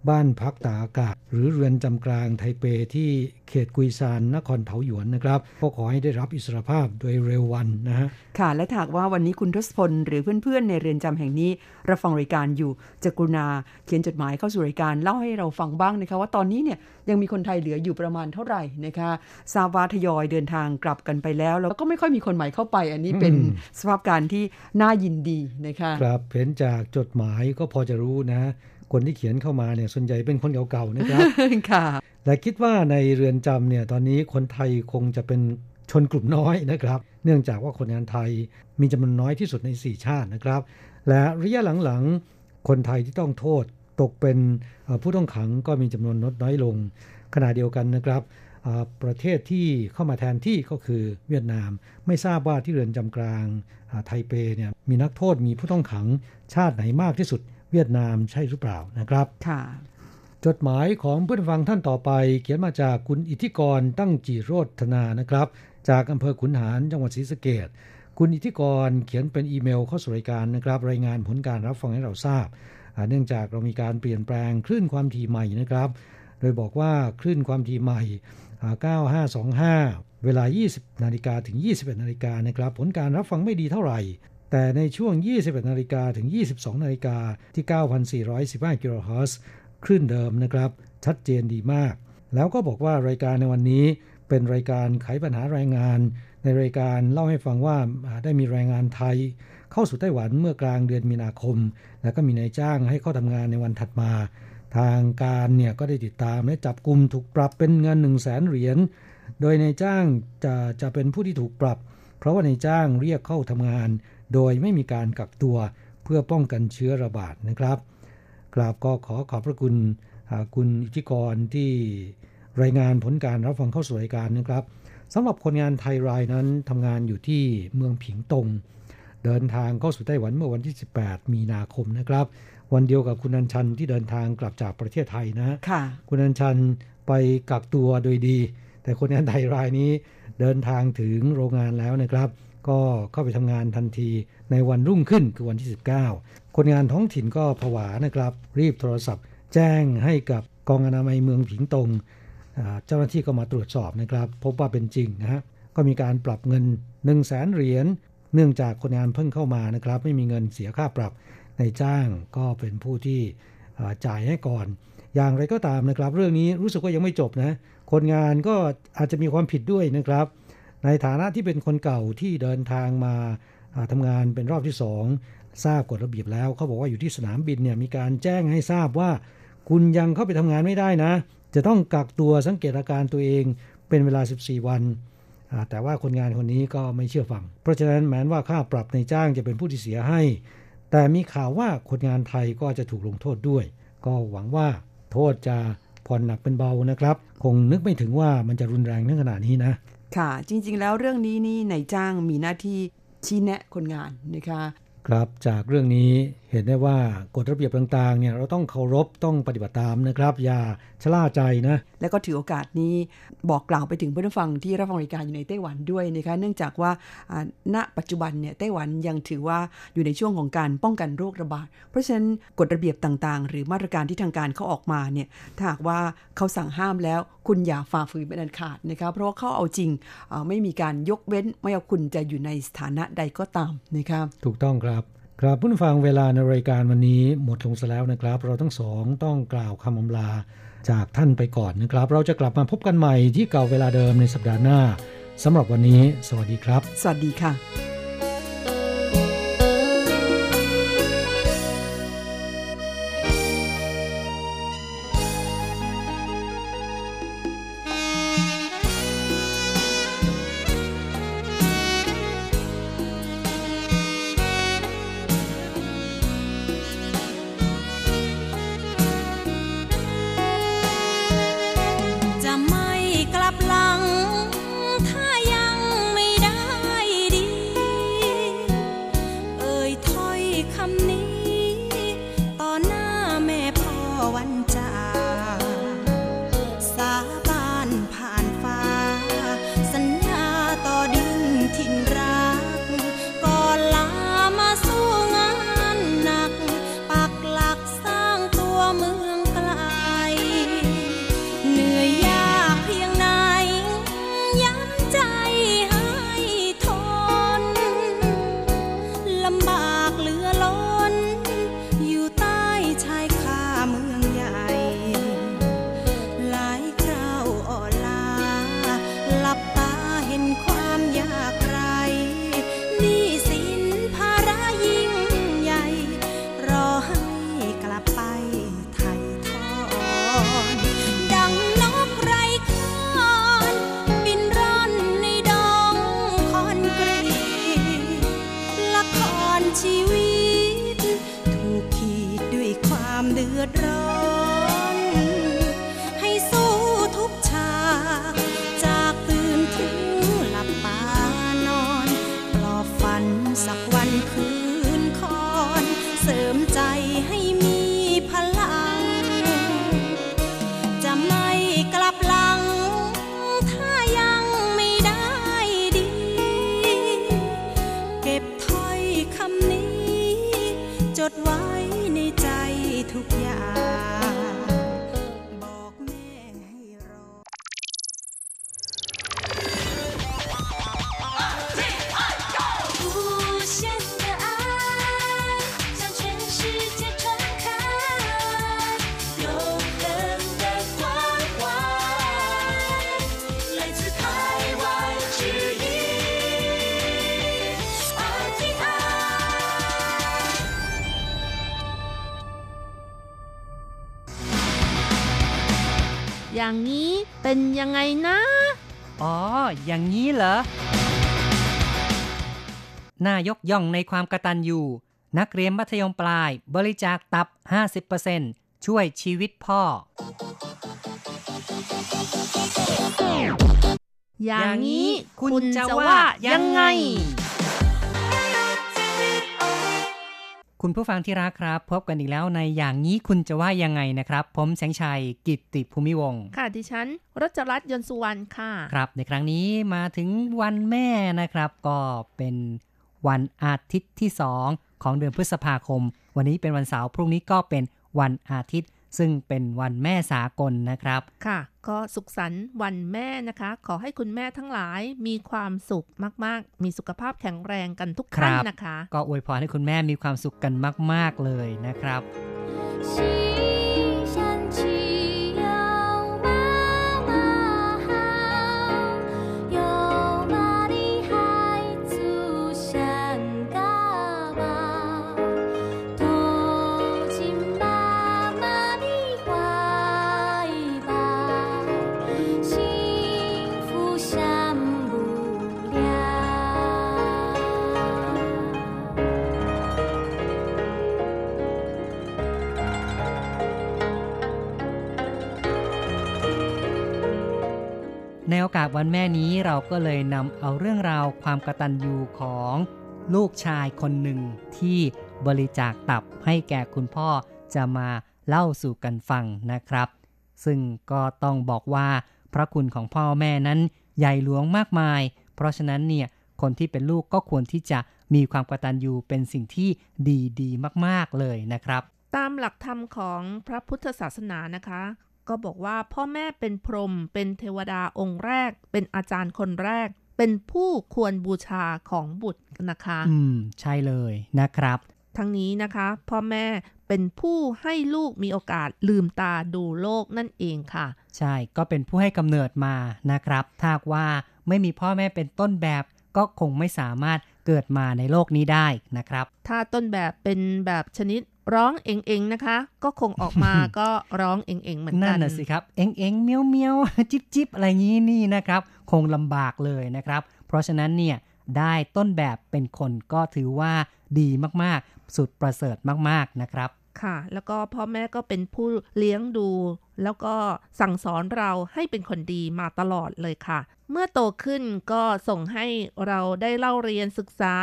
บ้านพักตากอากาศ หรือเรือนจำกลางไทเปที่เขตกุยซานนครเทาหยวนนะครับก็ขอให้ได้รับอิสรภาพโดยเร็ววันนะฮะค่ะ และหากว่าวันนี้คุณทศพล หรือเพื่อนๆ ในเรือนจำแห่งนี้รับฟังรายการอยู่จะกรุณาเขียนจดหมายเข้าสู่รายการเล่าให้เราฟังบ้างนะคะว่าตอนนี้เนี่ยยังมีคนไทยเหลืออยู่ประมาณเท่าไหร่นะคะทราบว่าทยอยเดินทางกลับกันไปแล้ว แล้วก็ไม่ค่อยมีคนใหม่เข้าไป อันนี้เป็นสภาพการที่น่ายินดีนะคะครับเห็นจากจดหมายก็พอจะรู้นะ คนที่เขียนเข้ามาเนี่ยส่วนใหญ่เป็นคนเก่าๆนะครับค่ะและคิดว่าในเรือนจำเนี่ยตอนนี้คนไทยคงจะเป็นชนกลุ่มน้อยนะครับ เนื่องจากว่าคนงานไทยมีจำนวนน้อยที่สุดใน 4 ชาตินะครับ และระยะหลังๆ คนไทยที่ต้องโทษตกเป็นผู้ต้องขังก็มีจำนวนลดน้อยลง ขณะเดียวกันนะครับ ประเทศที่เข้ามาแทนที่ก็คือเวียดนาม ไม่ทราบว่าที่เรือนจำกลางไทเปเนี่ยมีนักโทษมีผู้ต้องขังชาติไหนมากที่สุด เวียดนามใช่หรือเปล่านะครับค่ะจดหมายของเพื่อนฟังท่านต่อไป เขียนมาจากคุณอิทธิกรตั้งจีโรธนานะครับ จากอำเภอขุนหารจังหวัดศรีสะเกดคุณอิทธิกรเขียนเป็นอีเมลเข้าสู่รายการนะครับ รายงานผลการรับฟังให้เราทราบ เนื่องจากเรามีการเปลี่ยนแปลงคลื่นความถี่ใหม่นะครับ โดยบอกว่าคลื่นความถี่ใหม่ 9525 เวลา 20 นาฬิกาถึง 21 นาฬิกานะครับ ผลการรับฟังไม่ดีเท่าไหร่ แต่ในช่วง 21 นาฬิกาถึง 22 นาฬิกาที่ 9,415 กิโลเฮิรตซ์คลื่นเดิมนะครับ ชัดเจนดีมาก แล้วก็บอกว่ารายการในวันนี้เป็นรายการไขปัญหาแรงงาน ในรายการเล่าให้ฟังว่าได้มีแรงงานไทย เข้าสู่ไต้หวันเมื่อกลางเดือนมีนาคม แล้วก็มีนายจ้างให้เข้าทำงานในวันถัดมา ทางการเนี่ยก็ได้ติดตามและจับกลุ่มถูกปรับเป็นเงิน 1 0 0 0 0แสนเหรียญ โดยนายจ้างจะจะเป็นผู้ที่ถูกปรับ เพราะว่านายจ้างเรียกเข้าทำงาน โดยไม่มีการกักตัวเพื่อป้องกันเชื้อระบาดนะครับกราบก็ขอขอบพระคุณคุณอิทธิกรที่รายงานผลการรับฟังเข้าสู่รายการนะครับสำหรับคนงานไทยรายนั้นทำงานอยู่ที่เมืองผิงตง เดินทางเข้าสู่ไต้หวันเมื่อวันที่ 18 มีนาคมนะครับ วันเดียวกับคุณอัญชันที่เดินทางกลับจากประเทศไทยนะค่ะ คุณอัญชันไปกักตัวโดยดี แต่คนงานไทยรายนี้เดินทางถึงโรงงานแล้วนะครับ ก็เข้าไปทำงานทันทีในวันรุ่งขึ้นคือวันที่ 19 คนงานท้องถิ่นก็ผวานะครับ รีบโทรศัพท์ แจ้งให้กับกองอนามัยเมืองผิงตงเจ้าหน้าที่ก็มาตรวจสอบนะครับ พบว่าเป็นจริงนะฮะก็มีการปรับเงิน 1 0 0 0 0แสนเหรียญเนื่องจากคนงานเพิ่งเข้ามานะครับ ไม่มีเงินเสียค่าปรับในจ้างก็เป็นผู้ที่จ่ายให้ก่อน อย่างไรก็ตามนะครับ เรื่องนี้รู้สึกว่ายังไม่จบนะคนงานก็อาจจะมีความผิดด้วยนะครับ ในฐานะที่เป็นคนเก่าที่เดินทางมาทำงานเป็นรอบที่สองทราบกฎระเบียบแล้วเขาบอกว่าอยู่ที่สนามบินเนี่ยมีการแจ้งให้ทราบว่า คุณยังเข้าไปทำงานไม่ได้นะ จะต้องกักตัวสังเกตอาการตัวเองเป็นเวลา 14 วัน แต่ว่าคนงานคนนี้ก็ไม่เชื่อฟัง เพราะฉะนั้นแม้ว่าค่าปรับในจ้างจะเป็นผู้ที่เสียให้ แต่มีข่าวว่าคนงานไทยก็จะถูกลงโทษด้วย ก็หวังว่าโทษจะผ่อนหนักเป็นเบานะครับ คงนึกไม่ถึงว่ามันจะรุนแรงในขนาดนี้นะ ค่ะ จริง ๆ แล้วเรื่องนี้นี่นายจ้างมีหน้าที่ชี้แนะคนงานนะคะ ครับจากเรื่องนี้ เห็นได้ว่ากฎระเบียบต่างๆเนี่ยเราต้องเคารพต้องปฏิบัติตามนะครับ อย่าชะล่าใจนะ และก็ถือโอกาสนี้บอกกล่าวไปถึงผู้ฟังที่รับฟังรายการอยู่ในไต้หวันด้วยนะคะเนื่องจากว่าณปัจจุบันเนี่ยไต้หวันยังถือว่าอยู่ในช่วงของการป้องกันโรคระบาด เพราะฉะนั้นกฎระเบียบต่างๆ หรือมาตรการที่ทางการเขาออกมาเนี่ยถ้าหากว่าเขาสั่งห้ามแล้วคุณอย่าฝ่าฝืนเป็นอันขาดนะคะเพราะว่าเขาเอาจริงไม่มีการยกเว้นไม่ว่าคุณจะอยู่ในสถานะใดก็ตามนะคะถูกต้องครับ ครับผู้ฟังเวลาในรายการวันนี้หมดลงซะแล้วนะครับ เราทั้งสองต้องกล่าวคำอำลาจากท่านไปก่อนนะครับ เราจะกลับมาพบกันใหม่ที่เก่าเวลาเดิมในสัปดาห์หน้าสำหรับวันนี้ สวัสดีครับ สวัสดีค่ะ อย่างนี้เป็นยังไงนะ อ๋อ อย่างนี้เหรอ น่ายกย่องในความกระตันยูนักเรียนมัธยมปลายบริจาคตับ 50%ช่วยชีวิตพ่อ อย่างนี้คุณจะว่ายังไง คุณผู้ฟังที่รักครับ พบกันอีกแล้วในอย่างนี้คุณจะว่ายังไงนะครับ ผมแสงชัยกิตติภูมิวงศ์ค่ะดิฉันรัชรัตน์ยนต์สุวรรณค่ะ ครับในครั้งนี้มาถึงวันแม่นะครับ ก็เป็นวันอาทิตย์ที่ 2 ของเดือนพฤษภาคม วันนี้เป็นวันเสาร์พรุ่งนี้ก็เป็นวันอาทิตย์ ซึ่งเป็นวันแม่สากลนะครับ ค่ะ ก็สุขสันต์วันแม่นะคะ ขอให้คุณแม่ทั้งหลายมีความสุขมาก ๆ มีสุขภาพแข็งแรงกันทุกท่านครับนะคะ ก็อวยพรให้คุณแม่มีความสุขกันมาก ๆ เลยนะครับ ในโอกาสวันแม่นี้เราก็เลยนำเอาเรื่องราวความกระตัญญูของลูกชายคนหนึ่งที่บริจาคตับให้แก่คุณพ่อจะมาเล่าสู่กันฟังนะครับ ซึ่งก็ต้องบอกว่าพระคุณของพ่อแม่นั้นใหญ่หลวงมากมาย เพราะฉะนั้นเนี่ยคนที่เป็นลูกก็ควรที่จะมีความกตัญญูเป็นสิ่งที่ดีดีๆมาก ๆ เลยนะครับ ตามหลักธรรมของพระพุทธศาสนานะคะ ก็บอกว่าพ่อแม่เป็นพรหมเป็นเทวดาองค์แรก เป็นอาจารย์คนแรก เป็นผู้ควรบูชาของบุตรนะคะ อืม ใช่เลยนะครับ ทั้งนี้นะคะ พ่อแม่เป็นผู้ให้ลูกมีโอกาสลืมตาดูโลกนั่นเองค่ะ ใช่ก็เป็นผู้ให้กำเนิดมานะครับถ้าหากว่าไม่มีพ่อแม่เป็นต้นแบบ ก็คงไม่สามารถเกิดมาในโลกนี้ได้นะครับ ถ้าต้นแบบเป็นแบบชนิด ร้องเองๆนะคะ ก็คงออกมาก็ร้องเองๆเหมือนกันั่นนน่ะสิครับเอ็งเอ็งเมียวเมียวจิบจิบอะไรงี้นี่นะครับ คงลำบากเลยนะครับ เพราะฉะนั้นเนี่ยได้ต้นแบบเป็นคนก็ถือว่าดีมากๆ สุดประเสริฐมากๆนะครับ ค่ะ แล้วก็พ่อแม่ก็เป็นผู้เลี้ยงดู แล้วก็สั่งสอนเราให้เป็นคนดีมาตลอดเลยค่ะ เมื่อโตขึ้นก็ส่งให้เราได้เล่าเรียนศึกษา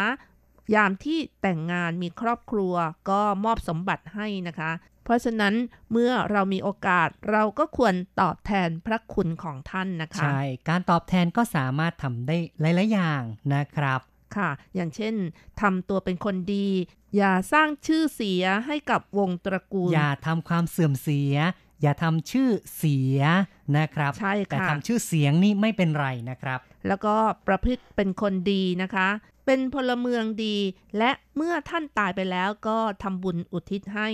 ยามที่แต่งงานมีครอบครัวก็มอบสมบัติให้นะคะ เพราะฉะนั้นเมื่อเรามีโอกาสเราก็ควรตอบแทนพระคุณของท่านนะคะ ใช่ การตอบแทนก็สามารถทำได้หลายๆอย่างนะครับค่ะ อย่างเช่นทำตัวเป็นคนดี อย่าสร้างชื่อเสียให้กับวงตระกูล อย่าทำความเสื่อมเสีย อย่าทำชื่อเสียนะครับ ใช่ค่ะแต่ทำชื่อเสียงนี่ไม่เป็นไรนะครับ แล้วก็ประพฤติเป็นคนดีนะคะ เป็นพลเมืองดี และเมื่อท่านตายไปแล้วก็ทำบุญอุทิศให้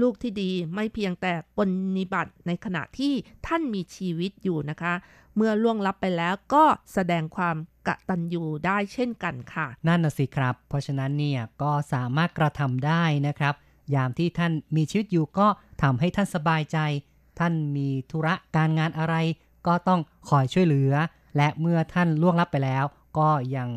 ลูกที่ดีไม่เพียงแต่ปฏิบัติในขณะที่ท่านมีชีวิตอยู่นะคะ เมื่อล่วงลับไปแล้วก็แสดงความกตัญญูได้เช่นกันค่ะ นั่นน่ะสิครับ เพราะฉะนั้นเนี่ยก็สามารถกระทำได้นะครับ ยามที่ท่านมีชีวิตอยู่ก็ทำให้ท่านสบายใจ ท่านมีธุระการงานอะไร ก็ต้องคอยช่วยเหลือ และเมื่อท่านล่วงลับไปแล้ว ก็ยัง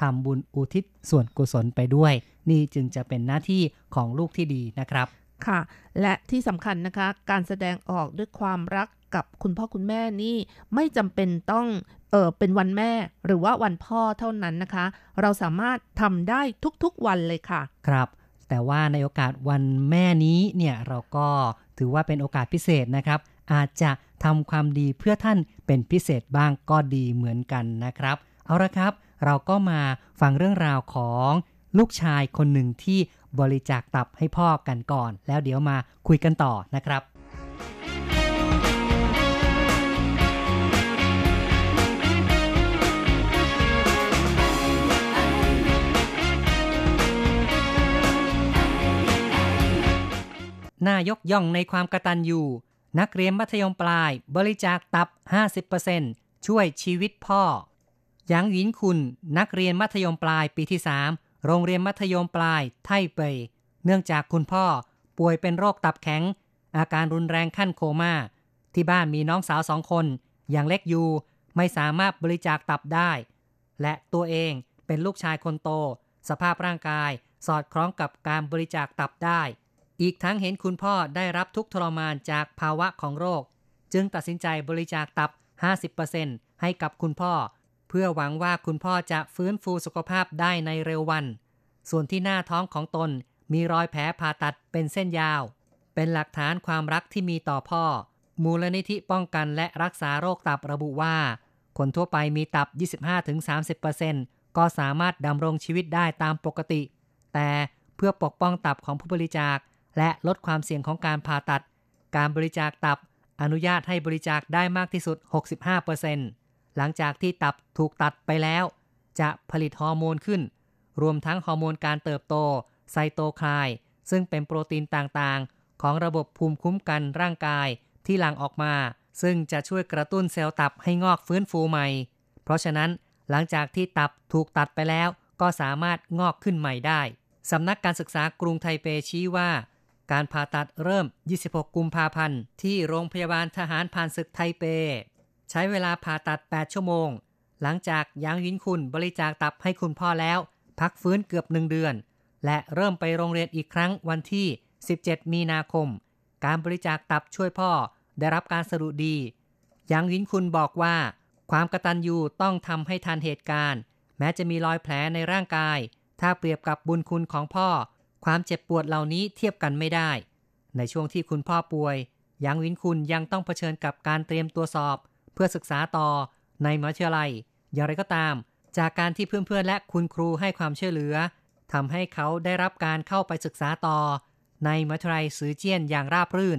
ทำบุญอุทิศส่วนกุศลไปด้วย นี่จึงจะเป็นหน้าที่ของลูกที่ดีนะครับ ค่ะ และที่สำคัญนะคะ การแสดงออกด้วยความรักกับคุณพ่อคุณแม่นี่ไม่จำเป็นต้องเออเป็นวันแม่หรือว่าวันพ่อเท่านั้นนะคะ เราสามารถทำได้ทุกๆวันเลยค่ะ ครับ แต่ว่าในโอกาสวันแม่นี้เนี่ยเราก็ถือว่าเป็นโอกาสพิเศษนะครับ อาจจะทำความดีเพื่อท่านเป็นพิเศษบ้างก็ดีเหมือนกันนะครับ เอาละครับ เราก็มาฟังเรื่องราวของลูกชายคนหนึ่งที่บริจาคตับให้พ่อกันก่อน แล้วเดี๋ยวมาคุยกันต่อนะครับน่ายกย่องในความกระตัญญูนักเรียนมัธยมปลายบริจาคตับ 50%ช่วยชีวิตพ่อ หยางหยินคุณ นักเรียนมัธยมปลายปีที่ 3 โรงเรียนมัธยมปลายไทเปยเนื่องจากคุณพ่อป่วยเป็นโรคตับแข็ง อาการรุนแรงขั้นโคม่า ที่บ้านมีน้องสาวสองคน อยังเล็กอยู่ไม่สามารถบริจาคตับได้ และตัวเองเป็นลูกชายคนโต สภาพร่างกายสอดคล้องกับการบริจาคตับได้ อีกทั้งเห็นคุณพ่อได้รับทุกทรมานจากภาวะของโรค จึงตัดสินใจบริจาคตับ 50%ให้กับคุณพ่อ เพื่อหวังว่าคุณพ่อจะฟื้นฟูสุขภาพได้ในเร็ววัน ส่วนที่หน้าท้องของตนมีรอยแผลผ่าตัดเป็นเส้นยาว เป็นหลักฐานความรักที่มีต่อพ่อ มูลนิธิป้องกันและรักษาโรคตับระบุว่า คนทั่วไปมีตับ 25-30%ก็สามารถดำรงชีวิตได้ตามปกติ แต่เพื่อปกป้องตับของผู้บริจาค และลดความเสี่ยงของการผ่าตัด การบริจาคตับอนุญาตให้บริจาคได้มากที่สุด 65% หลังจากที่ตับถูกตัดไปแล้ว จะผลิตฮอร์โมนขึ้น รวมทั้งฮอร์โมนการเติบโต ไซโตไคน์ซึ่งเป็นโปรตีนต่างๆ ของระบบภูมิคุ้มกันร่างกายที่หลั่งออกมา ซึ่งจะช่วยกระตุ้นเซลล์ตับให้งอกฟื้นฟูใหม่ เพราะฉะนั้นหลังจากที่ตับถูกตัดไปแล้ว ก็สามารถงอกขึ้นใหม่ได้ สำนักการศึกษากรุงไทเปชี้ว่า การผ่าตัดเริ่ม 26 กุมภาพันธ์ ที่โรงพยาบาลทหารผ่านศึกไทเป ใช้เวลาผ่าตัด 8 ชั่วโมง หลังจากยางยินคุณบริจาคตับให้คุณพ่อแล้ว พักฟื้นเกือบหนึ่งเดือน และเริ่มไปโรงเรียนอีกครั้งวันที่ 17 มีนาคม การบริจาคตับช่วยพ่อได้รับการสรุปดียางยินคุณบอกว่า ความกระตัญญูต้องทำให้ทันเหตุการณ์ แม้จะมีรอยแผลในร่างกาย ถ้าเปรียบกับบุญคุณของพ่อ ความเจ็บปวดเหล่านี้เทียบกันไม่ได้ ในช่วงที่คุณพ่อป่วยยางวินคุณยังต้องเผชิญกับการเตรียมตัวสอบ เพื่อศึกษาต่อในมหาวิทยาลัย อย่างไรก็ตาม จากการที่เพื่อนๆและคุณครูให้ความช่วยเหลือทำให้เขาได้รับการเข้าไปศึกษาต่อ ในมหาวิทยาลัยซือเจียนอย่างราบรื่น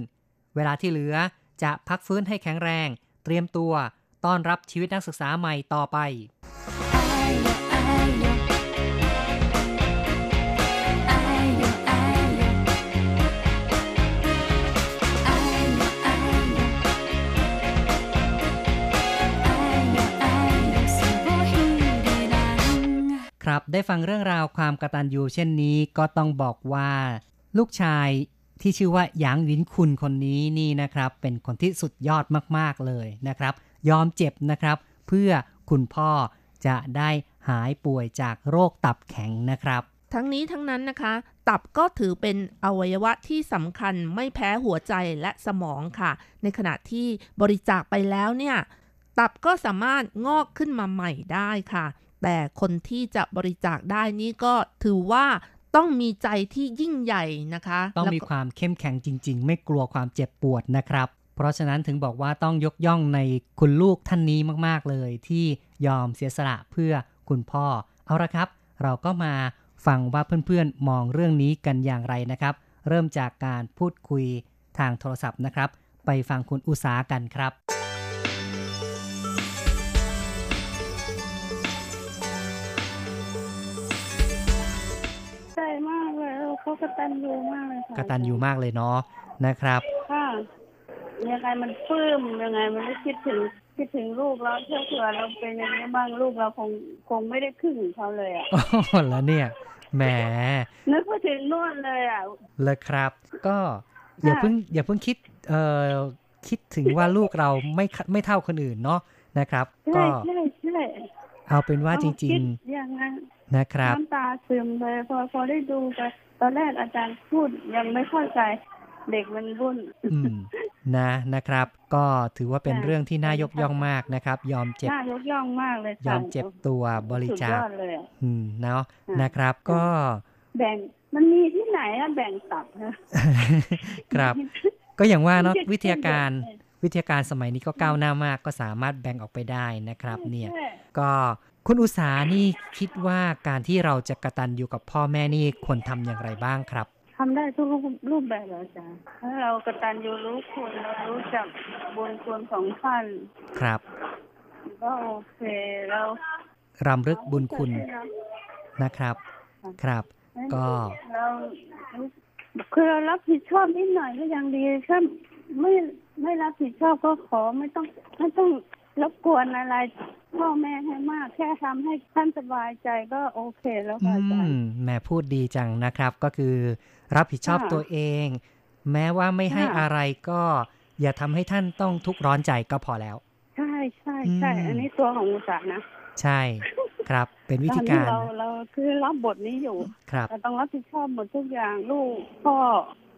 เวลาที่เหลือจะพักฟื้นให้แข็งแรง เตรียมตัวต้อนรับชีวิตนักศึกษาใหม่ต่อไป ครับ ได้ฟังเรื่องราวความกระตัญญูเช่นนี้ก็ต้องบอกว่า ลูกชายที่ชื่อว่าหยางหวินคุณคนนี้นี่นะครับ เป็นคนที่สุดยอดมากๆเลยนะครับ ยอมเจ็บนะครับ เพื่อคุณพ่อจะได้หายป่วยจากโรคตับแข็งนะครับ ทั้งนี้ทั้งนั้นนะคะ ตับก็ถือเป็นอวัยวะที่สำคัญไม่แพ้หัวใจและสมองค่ะ ในขณะที่บริจาคไปแล้วเนี่ย ตับก็สามารถงอกขึ้นมาใหม่ได้ค่ะ แต่คนที่จะบริจาคได้นี่ก็ถือว่าต้องมีใจที่ยิ่งใหญ่นะคะ ต้องแล้วมีก็ความเข้มแข็งจริง ๆ ไม่กลัวความเจ็บปวดนะครับ เพราะฉะนั้นถึงบอกว่าต้องยกย่องในคุณลูกท่านนี้มากๆเลย ที่ยอมเสียสละเพื่อคุณพ่อ เอาละครับ เราก็มาฟังว่าเพื่อนๆ มองเรื่องนี้กันอย่างไรนะครับ เริ่มจากการพูดคุยทางโทรศัพท์นะครับ ไปฟังคุณอุสากันครับ เลยเออเขากตัญญูมากเลยค่ะกตัญญูมากเลยเนาะนะครับค่ะยังไงมันปลื้มยังไงมันไม่คิดถึงคิดถึงลูกเราเชื่อเผื่อเราเป็นอย่างนี้บ้างลูกเราคงคงไม่ได้ครึ่งของเขาเลยอะโอ้โหแล้วเนี่ยแหมนึกไปถึงนู่นเลยอะเลยครับ ก็อย่าเพิ่งอย่าเพิ่งคิดเอ่อคิดถึงว่าลูกเราไม่ไม่เท่าคนอื่นเนาะนะครับใช่ก็ใช่ใช่เอาเป็นว่าจริงคิดอย่างนั้นๆนะครับน้ำตาซึมเลยพอพอได้ดูไป ตอนแรกอาจารย์พูดยังไม่เข้าใจเด็กมันรุ่นอืมนะนะครับ ก็ถือว่าเป็นค่ะเรื่องที่น่ายกย่องมากนะครับ ยอมเจ็บน่ายกย่องมากเลยยค่ะอมเจ็บตัวบริจาสุดคยอดเลยอะอืมเนาะค่ะนะครับ ก็แบ่งมันมีที่ไหนอะแบ่งตับนะครับ ก็อย่างว่าเนาะเจ็บวิทยาการเจ็บวิทยาการสมัยนี้ก็ก้าวหน้ามากก็สามารถแบ่งออกไปได้นะครับ เนี่ยใช่ก็ คุณอุตสานี่คิดว่าการที่เราจะกระตันอยู่กับพ่อแม่นี่ควรทำอย่างไรบ้างครับทำได้ทุกรูปแบบเลยอาจารย์ถ้าเรากตัญญูรู้คุณเรารู้จักบุญคุณของท่านครับก็โอเคเรารำลึกบุญคุณนะครับ ครับ ก็เราคือเรารับผิดชอบนิดหน่อยก็ยังดีถ้าไม่ไม่รับผิดชอบก็ขอไม่ต้องไม่ต้อง รบกวนอะไรพ่อแม่ให้มาก แค่ทำให้ท่านสบายใจก็โอเคแล้วอืค่ะอาจารย์มแหม่พูดดีจังนะครับ ก็คือรับผิดชอบค่ะตัวเอง แม้ว่าไม่ให้ค่ะอะไรก็ อย่าทำให้ท่านต้องทุกข์ร้อนใจก็พอแล้ว ใช่ใช่ใช่อืมอันนี้ตัวของอุตสาหนะ ใช่ครับ เป็นวิธีตอนกานี้รเราเราคือรับบทนี้อยู่ครับเราต้องรับผิดชอบหมดทุกอย่างลูกพ่อ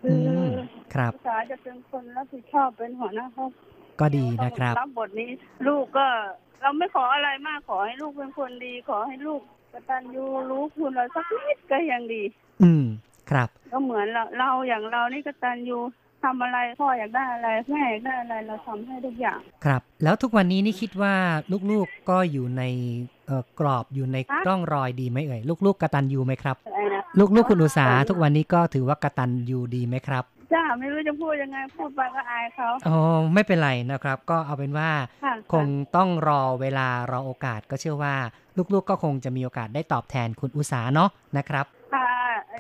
คือือมครับอุตสาหจะเป็นคนรับผิดชอบเป็นหัวหน้าครอบครัว ก็ดีนะครับรับบทนี้ ลูกก็เราไม่ขออะไรมากขอให้ลูกเป็นคนดี ขอให้ลูกกตัญญูรู้คุณเราสักนิดก็ยังดี อืมครับ ก็เหมือนเราเราอย่างเรานี่กตัญญูทำอะไรพ่ออยากได้อะไรแม่อยากได้อะไรเราทำให้ทุกอย่าง ครับ แล้วทุกวันนี้นี่คิดว่าลูกๆก็อยู่ในเอ่อกรอบอยู่ในฮะร่องรอยดีไหมเอ่ยลูกๆกตัญญูไหมครับอะไรนะลูกๆคุณอุตสาทุกวันนี้ก็ถือว่ากตัญญูดีไหมครับ จ้าไม่รู้จะพูดยังไงพูดไปก็อายเขาอ๋อไม่เป็นไรนะครับ ก็เอาเป็นว่าค่ะคงต้องรอเวลารอโอกาสก็เชื่อว่า ลูกๆก็คงจะมีโอกาสได้ตอบแทนคุณอุตสาเนาะนะครับค่ะ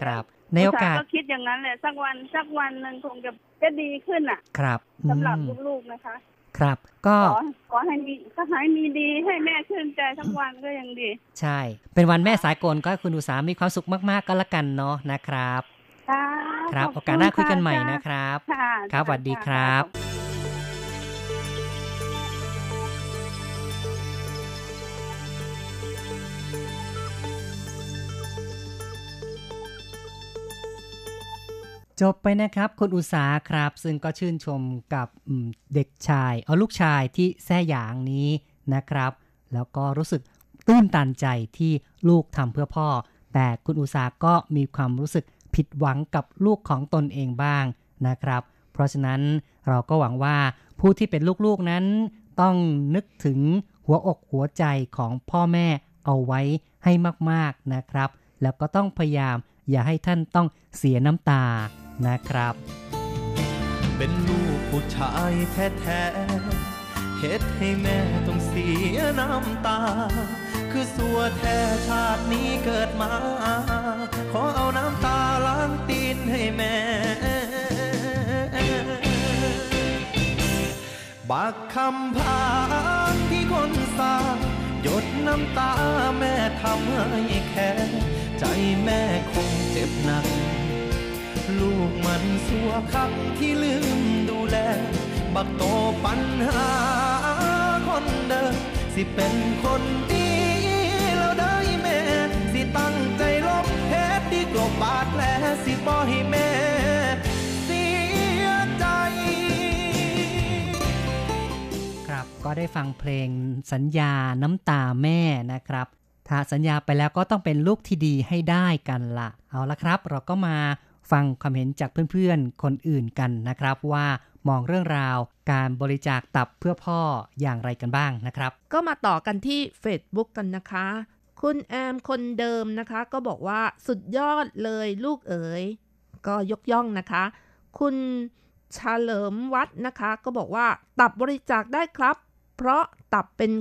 ครับในโอกาสอุตส่ห์ก็คิดอย่างนั้นแหละสักวันสักวันหนึ่งคงจะจะดีขึ้นอะ ครับอืสำหรับมลูกๆนะคะ ครับ ก็ขอขอให้มีก็ให้มีดีให้แม่ชื่นใจทั้งวันก็ยังดี ใช่ เป็นวันแม่สากลก็ให้คุณอุตสามีความสุขมากๆก็แล้วกันเนาะนะครับ ค่ะครับขโอกาสหน้าคุยกันใหม่จ้นะครับค่ะครับสวัสดีครับจบไปนะครับคุณอุตสาครับ ซึ่งก็ชื่นชมกับอืมเด็กชาย เอาลูกชายที่แท่หยางนี้นะครับ แล้วก็รู้สึกตื้นตันใจที่ลูกทำเพื่อพ่อ แต่คุณอุตสาก็มีความรู้สึก ผิดหวังกับลูกของตนเองบ้างนะครับ เพราะฉะนั้นเราก็หวังว่าผู้ที่เป็นลูกๆนั้น ต้องนึกถึงหัวอกหัวใจของพ่อแม่เอาไว้ให้มากๆนะครับ แล้วก็ต้องพยายามอย่าให้ท่านต้องเสียน้ำตานะครับ เป็นลูกผู้ชายแท้ๆเฮ็ดให้แม่ต้องเสียน้ำตา คือสัวแท้ชาตินี้เกิดมา ขอเอาน้ำตาล้างตีนให้แม่บักคำพานที่คนสร้างหยดน้ำตาแม่ทำให้แค่ใจแม่คงเจ็บหนัก ลูกมันสัวคักที่ลืมดูแล บักโตปัญหาคนเดิมสิเป็นคนดี ตั้งใจลบเพชรดีกลบบาดแผลสิบ่ให้แม่เสียใจ ครับก็ได้ฟังเพลงสัญญาน้ำตาแม่นะครับ ถ้าสัญญาไปแล้วก็ต้องเป็นลูกที่ดีให้ได้กันละเอาละครับ เราก็มาฟังความเห็นจากเพื่อนๆ คนอื่นกันนะครับว่ามองเรื่องราวการบริจาคตับเพื่อพ่ออย่างไรกันบ้างนะครับ ก็มาต่อกันที่ Facebook กันนะคะ คุณแอมคนเดิมนะคะ ก็บอกว่าสุดยอดเลยลูกเอ๋ย ก็ยกย่องนะคะ คุณเฉลิมวัดนะคะ ก็บอกว่าตับบริจาคได้ครับ เพราะตับเป็น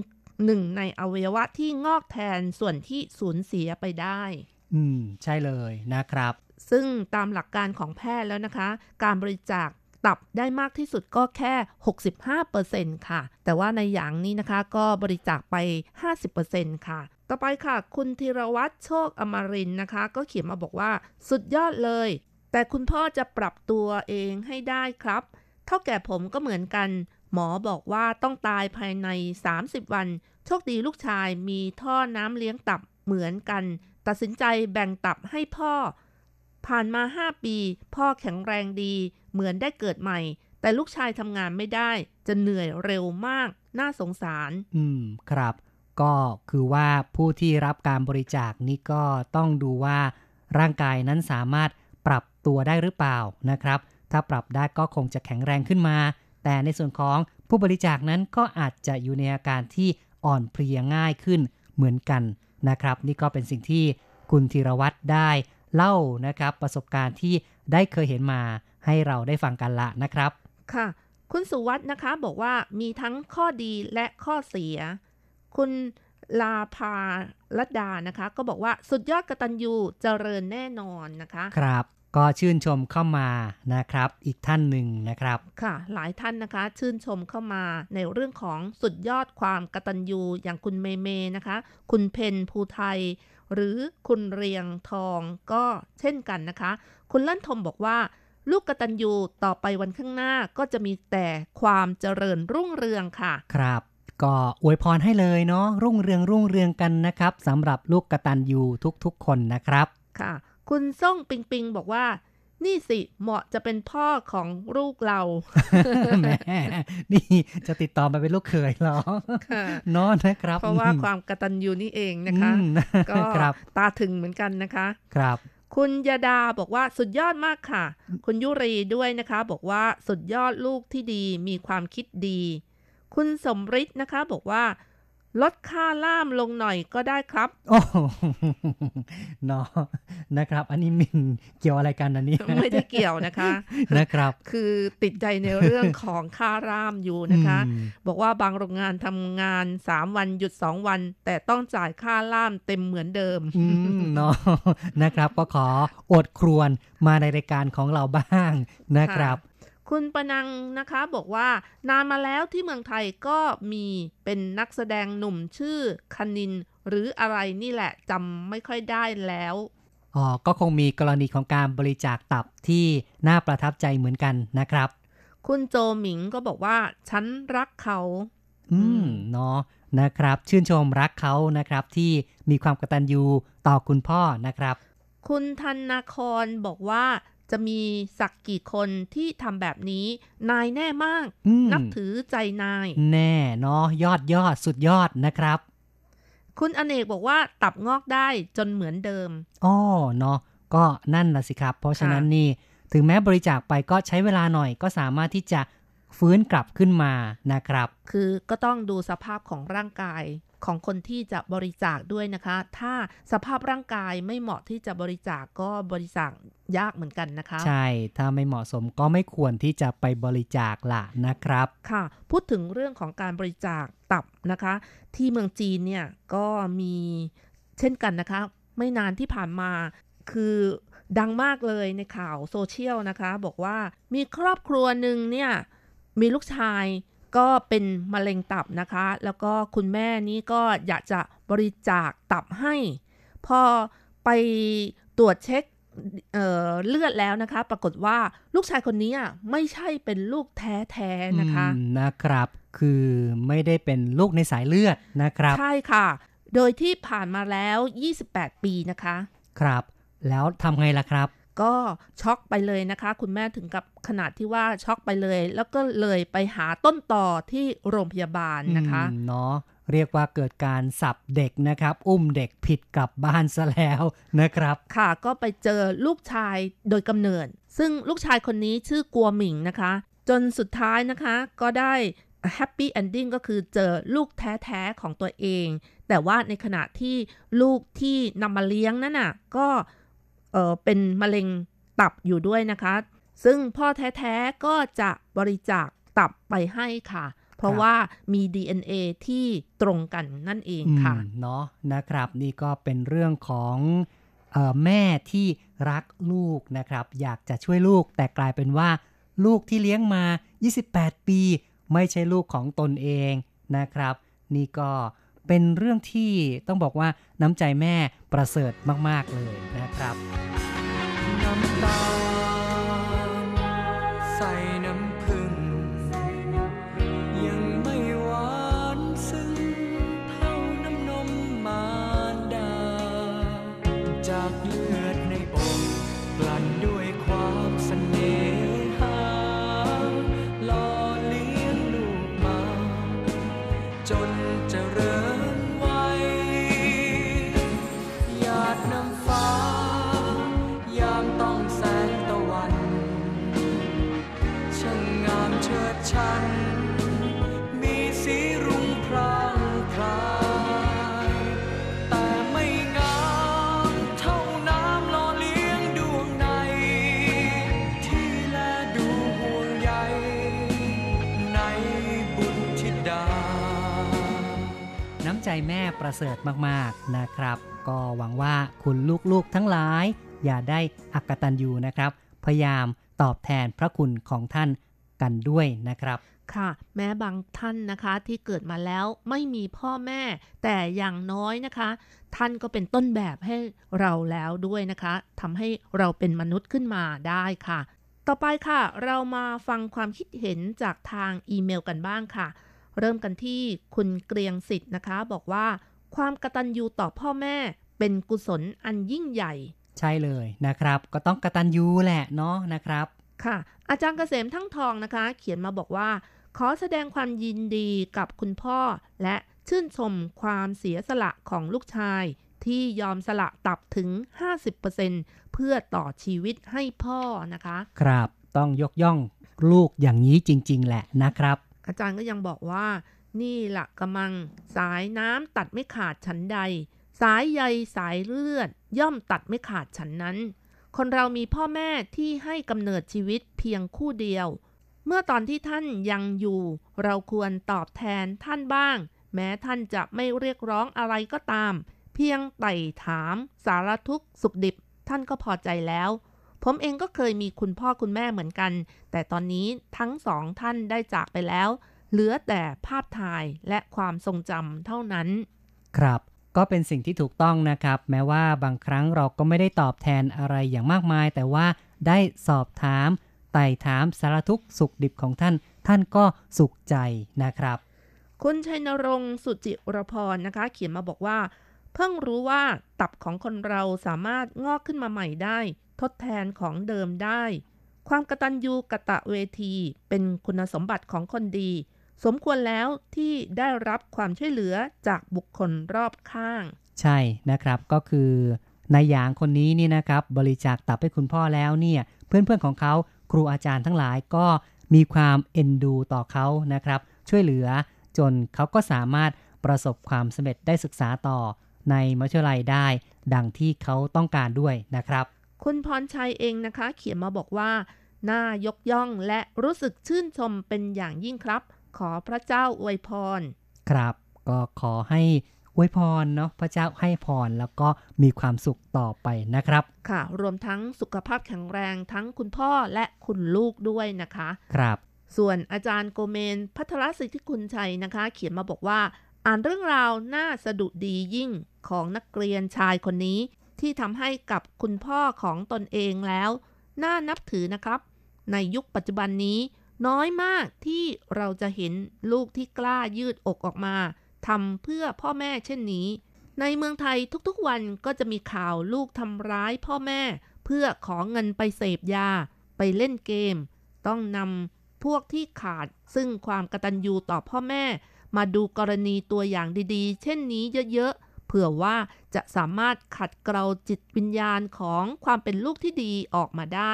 หนึ่งในอวัยวะที่งอกแทนส่วนที่สูญเสียไปได้ อืม ใช่เลยนะครับ ซึ่งตามหลักการของแพทย์แล้วนะคะ การบริจาคตับได้มากที่สุดก็แค่ 65%ค่ะ แต่ว่าในอย่างนี้นะคะก็บริจาคไป 50%ค่ะ ต่อไปค่ะ คุณธีรวัตรโชคอมรินนะคะ ก็เขียนมาบอกว่า สุดยอดเลย แต่คุณพ่อจะปรับตัวเองให้ได้ครับ เท่าแก่ผมก็เหมือนกัน หมอบอกว่าต้องตายภายใน 30 วัน โชคดีลูกชายมีท่อน้ำเลี้ยงตับเหมือนกัน ตัดสินใจแบ่งตับให้พ่อ ผ่านมา 5 ปี พ่อแข็งแรงดี เหมือนได้เกิดใหม่ แต่ลูกชายทำงานไม่ได้ จะเหนื่อยเร็วมาก น่าสงสาร อืม ครับ ก็คือว่าผู้ที่รับการบริจาคนี่ก็ต้องดูว่าร่างกายนั้นสามารถปรับตัวได้หรือเปล่านะครับ ถ้าปรับได้ก็คงจะแข็งแรงขึ้นมา แต่ในส่วนของผู้บริจาคนั้นก็อาจจะอยู่ในอาการที่อ่อนเพลียง่ายขึ้นเหมือนกันนะครับ นี่ก็เป็นสิ่งที่คุณธีรวัตรได้เล่านะครับ ประสบการณ์ที่ได้เคยเห็นมาให้เราได้ฟังกันละนะครับ ค่ะ คุณสุวัฒน์นะคะบอกว่ามีทั้งข้อดีและข้อเสีย คุณลาภาลัดดานะคะ ก็บอกว่าสุดยอดกตัญญูเจริญแน่นอนนะคะ ครับ ก็ชื่นชมเข้ามานะครับ อีกท่านหนึ่งนะครับ ค่ะ หลายท่านนะคะ ชื่นชมเข้ามาในเรื่องของสุดยอดความกตัญญูอย่างคุณเมเมนะคะ คุณเพนภูไทย หรือคุณเรียงทองก็เช่นกันนะคะ คุณเล่นทมบอกว่าลูกกตัญญูต่อไปวันข้างหน้าก็จะมีแต่ความเจริญรุ่งเรืองค่ะ ครับ ก็อวยพรให้เลยเนาะรุ่งเรืองรุ่งเรืองกันนะครับสำหรับลูกกตันยูทุกๆ คนนะครับ ค่ะ คุณส่งปิงปิงบอกว่า นี่สิเหมาะจะเป็นพ่อของลูกเราแหมนี่จะติดต่อมาเป็นลูกเขยเหรอค่ะเนอนนะครับ เพราะว่าความกตัญญูนี่เองนะคะอืมก็ครับตาถึงเหมือนกันนะคะ ครับคุณยาดาบอกว่าสุดยอดมากค่ะ คุณยุรีด้วยนะคะ บอกว่าสุดยอดลูกที่ดีมีความคิดดี คุณสมฤทธิ์นะคะ บอกว่า ลดค่าล่ามลงหน่อยก็ได้ครับ โอ้โหเนาะนะครับ อันนี้มินเกี่ยวอะไรกันอันนี้ ไม่ได้เกี่ยวนะคะ นะครับ คือติดใจในเรื่องของค่าร่ามอยู่นะคะอืมบอกว่าบางโรงงานทำงาน 3 วันหยุด 2 วัน แต่ต้องจ่ายค่าล่ามเต็มเหมือนเดิมอืมเนาะนะครับ ก็ขออดครวนมาในรายการของเราบ้างนะครับ คุณปนังนะคะบอกว่านานมาแล้วที่เมืองไทยก็มีเป็นนักแสดงหนุ่มชื่อคณิน หรืออะไรนี่แหละจำไม่ค่อยได้แล้วอ๋อก็คงมีกรณีของการบริจาคตับที่น่าประทับใจเหมือนกันนะครับ คุณโจหมิงก็บอกว่า ฉันรักเขา อือืมมเนาะนะครับ ชื่นชมรักเขานะครับ ที่มีความกตัญญูต่อคุณพ่อนะครับ คุณธนาครบอกว่า จะมีสักกี่คนที่ทำแบบนี้ นายแน่มากอืมนับถือใจนาย แน่เนาะยอดยอดสุดยอดนะครับ คุณอเนกบอกว่าตับงอกได้จนเหมือนเดิมอ้อเนาะก็นั่นละสิครับ เพราะฉะนั้นนี่ ถึงแม้บริจาคไปก็ใช้เวลาหน่อยก็สามารถที่จะฟื้นกลับขึ้นมานะครับ คือก็ต้องดูสภาพของร่างกาย ของคนที่จะบริจาคด้วยนะคะ ถ้าสภาพร่างกายไม่เหมาะที่จะบริจาคก็บริจาคยากเหมือนกันนะคะ ใช่ ถ้าไม่เหมาะสมก็ไม่ควรที่จะไปบริจาคล่ะนะครับ ค่ะ พูดถึงเรื่องของการบริจาคตับนะคะ ที่เมืองจีนเนี่ยก็มีเช่นกันนะคะ ไม่นานที่ผ่านมาคือดังมากเลยในข่าวโซเชียลนะคะ บอกว่ามีครอบครัวหนึ่งเนี่ยมีลูกชาย ก็เป็นมะเร็งตับนะคะ แล้วก็คุณแม่นี่ก็อยากจะบริจาคตับให้ พอไปตรวจเช็คเอ่อเลือดแล้วนะคะ ปรากฏว่าลูกชายคนนี้อะไม่ใช่เป็นลูกแท้ๆนะคะอืมนะครับ คือไม่ได้เป็นลูกในสายเลือดนะครับ ใช่ค่ะ โดยที่ผ่านมาแล้ว 28 ปีนะคะ ครับ แล้วทำไงล่ะครับ ก็ช็อกไปเลยนะคะ คุณแม่ถึงกับขนาดที่ว่าช็อกไปเลย แล้วก็เลยไปหาต้นต่อที่โรงพยาบาลนะคะอืมเนาะเรียกว่าเกิดการสับเด็กนะครับ อุ้มเด็กผิดกลับบ้านซะแล้วนะครับ ค่ะก็ไปเจอลูกชายโดยกำเนิด ซึ่งลูกชายคนนี้ชื่อกัวหมิงนะคะ จนสุดท้ายนะคะก็ได้ happy ending ก็คือเจอลูกแท้ๆของตัวเอง แต่ว่าในขณะที่ลูกที่นำมาเลี้ยงนั่นน่ะก็ เออเป็นมะเร็งตับอยู่ด้วยนะคะ ซึ่งพ่อแท้ๆก็จะบริจาคตับไปให้ค่ะ เพราะว่ามี DNA ที่ตรงกันนั่นเองค่ะเนาะนะครับ นี่ก็เป็นเรื่องของออแม่ที่รักลูกนะครับ อยากจะช่วยลูก แต่กลายเป็นว่า ลูกที่เลี้ยงมา 28 ปี ไม่ใช่ลูกของตนเองนะครับ นี่ก็เเป็นเรื่องที่ต้องบอกว่าน้ำใจแม่ประเสริฐมาก ๆ เลยนะครับน้ำตาใส แม่ประเสริฐมากๆนะครับ ก็หวังว่าคุณลูกๆทั้งหลาย อย่าได้อักตันยูนะครับ พยายามตอบแทนพระคุณของท่านกันด้วยนะครับค่ะ แม้บางท่านนะคะที่เกิดมาแล้วไม่มีพ่อแม่ แต่อย่างน้อยนะคะ ท่านก็เป็นต้นแบบให้เราแล้วด้วยนะคะทำให้เราเป็นมนุษย์ขึ้นมาได้ค่ะ ต่อไปค่ะ เรามาฟังความคิดเห็นจากทางอีเมลกันบ้างค่ะ เริ่มกันที่คุณเกรียงสิทธิ์นะคะ บอกว่า ความกตัญญูต่อพ่อแม่เป็นกุศลอันยิ่งใหญ่ ใช่เลยนะครับ ก็ต้องกระตันยูแหละเนาะนะครับ ค่ะ อาจารย์เกษมทั้งทองนะคะ เขียนมาบอกว่า ขอแสดงความยินดีกับคุณพ่อ และชื่นชมความเสียสละของลูกชาย ที่ยอมสละตับถึง 50%เพื่อต่อชีวิตให้พ่อนะคะ ครับต้องยกย่องลูกอย่างนี้จริง ๆ แหละนะครับ อาจารย์ก็ยังบอกว่า นี่แหละกำมัง สายน้ำตัดไม่ขาดฉันใด สายใยสายเลือด ย่อมตัดไม่ขาดฉันนั้น คนเรามีพ่อแม่ที่ให้กำเนิดชีวิตเพียงคู่เดียว เมื่อตอนที่ท่านยังอยู่ เราควรตอบแทนท่านบ้าง แม้ท่านจะไม่เรียกร้องอะไรก็ตาม เพียงไต่ถาม สารทุกข์สุขดิบ ท่านก็พอใจแล้ว ผมเองก็เคยมีคุณพ่อคุณแม่เหมือนกัน แต่ตอนนี้ทั้งสองท่านได้จากไปแล้ว เหลือแต่ภาพถ่ายและความทรงจำเท่านั้น ครับ ก็เป็นสิ่งที่ถูกต้องนะครับ แม้ว่าบางครั้งเราก็ไม่ได้ตอบแทนอะไรอย่างมากมาย แต่ว่าได้สอบถาม ไต่ถามสารทุกข์สุขดิบของท่าน ท่านก็สุขใจนะครับ คุณชัยนรงค์สุจิรพรนะคะ เขียนมาบอกว่า เพิ่งรู้ว่าตับของคนเราสามารถงอกขึ้นมาใหม่ได้ ทดแทนของเดิมได้ ความกตัญญูกะตะเวที เป็นคุณสมบัติของคนดี สมควรแล้วที่ได้รับความช่วยเหลือจากบุคคลรอบข้าง ใช่นะครับก็คือนายหยางคนนี้นี่นะครับ บริจาคตับให้คุณพ่อแล้วเนี่ย เพื่อนๆของเขาครูอาจารย์ทั้งหลายก็มีความเอ็นดูต่อเขานะครับ ช่วยเหลือจนเขาก็สามารถประสบความสำเร็จได้ศึกษาต่อในมหาวิทยาลัยได้ ดังที่เขาต้องการด้วยนะครับ คุณพรชัยเองนะคะ เขียนมาบอกว่า น่ายกย่องและรู้สึกชื่นชมเป็นอย่างยิ่งครับ ขอพระเจ้าอวยพร ครับก็ขอให้อวยพรเนาะพระเจ้าให้พรแล้วก็มีความสุขต่อไปนะครับ ค่ะ รวมทั้งสุขภาพแข็งแรงทั้งคุณพ่อและคุณลูกด้วยนะคะ ครับ ส่วนอาจารย์โกเมน พัทรสิทธิคุณชัยนะคะ เขียนมาบอกว่า อ่านเรื่องราวน่าสะดุดียิ่งของนักเรียนชายคนนี้ ที่ทำให้กับคุณพ่อของตนเองแล้ว น่านับถือนะครับ ในยุคปัจจุบันนี้ น้อยมากที่เราจะเห็นลูกที่กล้ายืดอกออกมาทำเพื่อพ่อแม่เช่นนี้ ในเมืองไทยทุกๆวันก็จะมีข่าวลูกทำร้ายพ่อแม่ เพื่อขอเงินไปเสพยา ไปเล่นเกม ต้องนำพวกที่ขาดซึ่งความกตัญญูต่อพ่อแม่ มาดูกรณีตัวอย่างดีๆ เช่นนี้เยอะๆ ผื่อว่าจะสามารถขัดเกลาจิตวิญญาณของความเป็นลูกที่ดีออกมาได้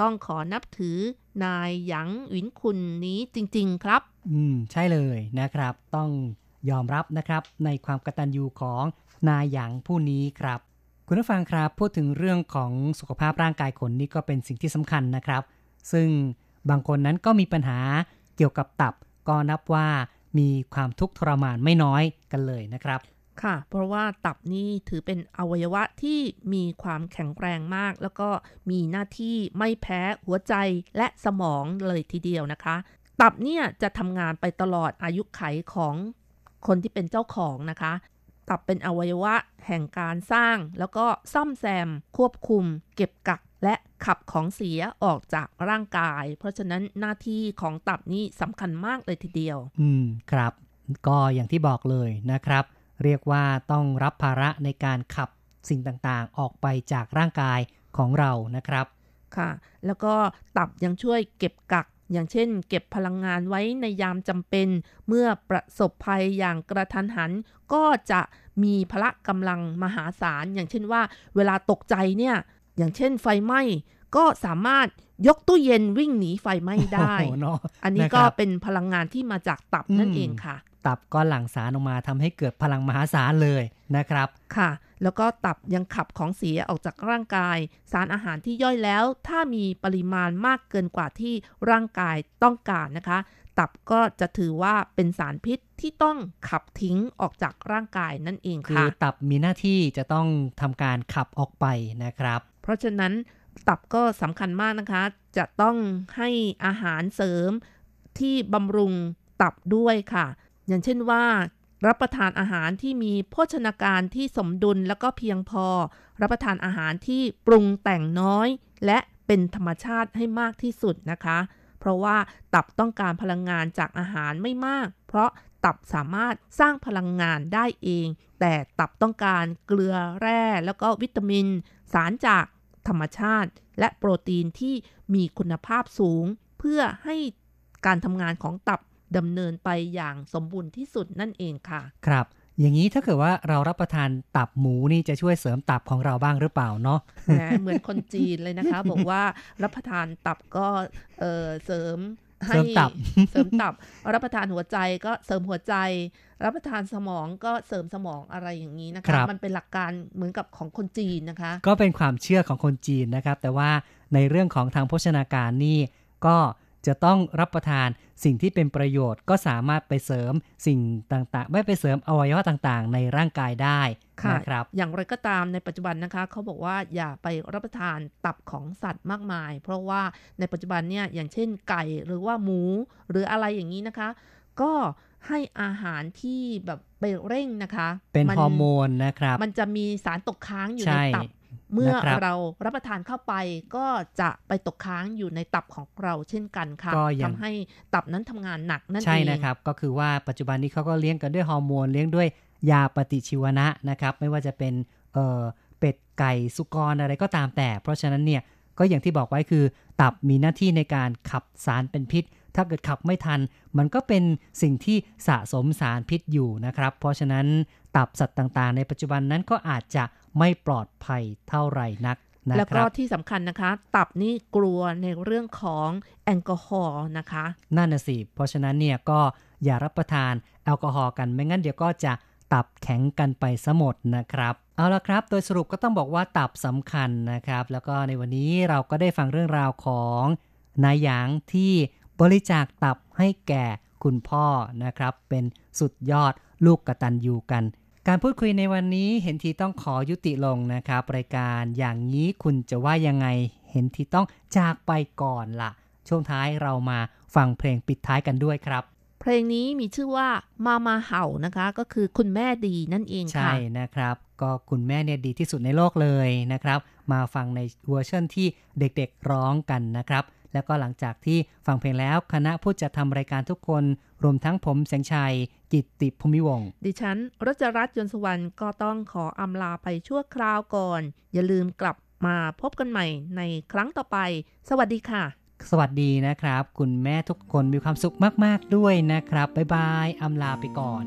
ต้องขอนับถือนายหยางหวินคุณนี้จริง ๆ ครับ อืม ใช่เลยนะครับ ต้องยอมรับนะครับในความกตัญญูของนายหยางผู้นี้ครับ คุณผู้ฟังครับพูดถึงเรื่องของสุขภาพร่างกายคนนี่ก็เป็นสิ่งที่สำคัญนะครับ ซึ่งบางคนนั้นก็มีปัญหาเกี่ยวกับตับ ก็นับว่ามีความทุกข์ทรมานไม่น้อยกันเลยนะครับ ค่ะ เพราะว่าตับนี่ถือเป็นอวัยวะที่มีความแข็งแรงมาก แล้วก็มีหน้าที่ไม่แพ้หัวใจและสมองเลยทีเดียวนะคะ ตับเนี่ยจะทำงานไปตลอดอายุไขของคนที่เป็นเจ้าของนะคะ ตับเป็นอวัยวะแห่งการสร้าง แล้วก็ซ่อมแซม ควบคุม เก็บกักและขับของเสียออกจากร่างกาย เพราะฉะนั้นหน้าที่ของตับนี่สำคัญมากเลยทีเดียว อืมครับ ก็อย่างที่บอกเลยนะครับ เรียกว่าต้องรับภาระในการขับสิ่งต่างๆ ออกไปจากร่างกายของเรานะครับค่ะ แล้วก็ตับยังช่วยเก็บกัก อย่างเช่น เก็บพลังงานไว้ในยามจำเป็น เมื่อประสบภัยอย่างกระทันหัน ก็จะมีพละกำลังมหาศาล อย่างเช่นว่า เวลาตกใจเนี่ย อย่างเช่นไฟไหม้ ก็สามารถ ยกตู้เย็นวิ่งหนีไฟไหม้ได้โอ้โหเนอะอันนี้นะคก็รับเป็นพลังงานที่มาจากตับนั่นอืมเองค่ะ ตับก็หลั่งสารออกมาทำให้เกิดพลังมหาศาลเลยนะครับ ค่ะ แล้วก็ตับยังขับของเสียออกจากร่างกาย สารอาหารที่ย่อยแล้ว ถ้ามีปริมาณมากเกินกว่าที่ร่างกายต้องการนะคะ ตับก็จะถือว่าเป็นสารพิษที่ต้องขับทิ้งออกจากร่างกายนั่นเองคือค่ะตับมีหน้าที่จะต้องทำการขับออกไปนะครับ เพราะฉะนั้น ตับก็สำคัญมากนะคะ จะต้องให้อาหารเสริมที่บำรุงตับด้วยค่ะ อย่างเช่นว่า รับประทานอาหารที่มีโภชนาการที่สมดุลแล้วก็เพียงพอ รับประทานอาหารที่ปรุงแต่งน้อย และเป็นธรรมชาติให้มากที่สุดนะคะ เพราะว่าตับต้องการพลังงานจากอาหารไม่มาก เพราะตับสามารถสร้างพลังงานได้เอง แต่ตับต้องการเกลือแร่ แล้วก็วิตามิน สารจาก ธรรมชาติ และโปรตีนที่มีคุณภาพสูง เพื่อให้การทำงานของตับดำเนินไปอย่างสมบูรณ์ที่สุดนั่นเองค่ะ ครับ อย่างนี้ถ้าเกิดว่าเรารับประทานตับหมูนี่จะช่วยเสริมตับของเราบ้างหรือเปล่าเนาะแหมเหมือนคนจีนเลยนะคะ บอกว่ารับประทานตับก็เอ่อเสริมให้เสริมตับเสริมตับรับประทานหัวใจก็เสริมหัวใจ รับประทานสมองก็เสริมสมองอะไรอย่างนี้นะครัคะบมันเป็นหลักการเหมือนกับของคนจีนนะคะ ก็เป็นความเชื่อของคนจีนนะครับ แต่ว่าในเรื่องของทางโภชนาการนี่ก็จะต้องรับประทานสิ่งที่เป็นประโยชน์ก็สามารถไปเสริมสิ่งต่างๆ ไม่ไปเสริมอวัยวะต่างๆ ในร่างกายได้ค่ะนะครับ อย่างไรก็ตามในปัจจุบันนะคะ เขาบอกว่าอย่าไปรับประทานตับของสัตว์มากมาย เพราะว่าในปัจจุบันเนี่ยอย่างเช่นไก่หรือว่าหมูหรืออะไรอย่างนี้นะคะ ก็ ให้อาหารที่แบบไปเร่งนะคะ เป็นมัฮอร์โมนนะครับ มันจะมีสารตกค้างอยู่ใช่ในตับ เมื่อนะครับเรารับประทานเข้าไปก็จะไปตกค้างอยู่ในตับของเราเช่นกันค่ะก็ยังทำให้ตับนั้นทำงานหนักนั่นเองใช่นะครับ ก็คือว่าปัจจุบันนี้เขาก็เลี้ยงกันด้วยฮอร์โมนเลี้ยงด้วยยาปฏิชีวนะนะครับ ไม่ว่าจะเป็นเอ่อเป็ดไก่สุกรอะไรก็ตามแต่ เพราะฉะนั้นเนี่ยก็อย่างที่บอกไว้คือ ตับมีหน้าที่ในการขับสารเป็นพิษ ถ้าเกิดขับไม่ทัน มันก็เป็นสิ่งที่สะสมสารพิษอยู่นะครับ เพราะฉะนั้นตับสัตว์ต่างๆ ในปัจจุบันนั้นก็อาจจะไม่ปลอดภัยเท่าไหร่นักนะแล้วคก็รับที่สำคัญนะคะ ตับนี่กลัวในเรื่องของแอลกอฮอล์นะคะ นั่นน่ะสิ เพราะฉะนั้นเนี่ยก็อย่ารับประทานแอลกอฮอล์กันไม่งั้นเดี๋ยวก็จะตับแข็งกันไปซะหมดนะครับ เอาละครับ โดยสรุปก็ต้องบอกว่าตับสำคัญนะครับ แล้วก็ในวันนี้เราก็ได้ฟังเรื่องราวของนายหยางที่ บริจาคตับให้แก่คุณพ่อนะครับ เป็นสุดยอดลูกกตันยูกัน การพูดคุยในวันนี้เห็นทีต้องขอยุติลงนะครับ รายการอย่างนี้คุณจะว่ายังไง เห็นทีต้องจากไปก่อนละช่วงท้ายเรามาฟังเพลงปิดท้ายกันด้วยครับเพลงนี้มีชื่อว่ามามาเห่านะคะ ก็คือคุณแม่ดีนั่นเองใช่ค่ะนะครับ ก็คุณแม่เนี่ยดีที่สุดในโลกเลยนะครับ มาฟังในเวอร์ชันที่เด็กๆร้องกันนะครับ แล้วก็หลังจากที่ฟังเพลงแล้วคณะผู้จัดทำรายการทุกคน รวมทั้งผมแสงชัย กิตติภูมิวงศ์ดิฉันรจรัตน์ยนต์สวรรค์ก็ต้องขออำลาไปชั่วคราวก่อน อย่าลืมกลับมาพบกันใหม่ในครั้งต่อไป สวัสดีค่ะ สวัสดีนะครับ คุณแม่ทุกคนมีความสุขมาก ๆ ด้วยนะครับ บ๊ายบายอำลาไปก่อน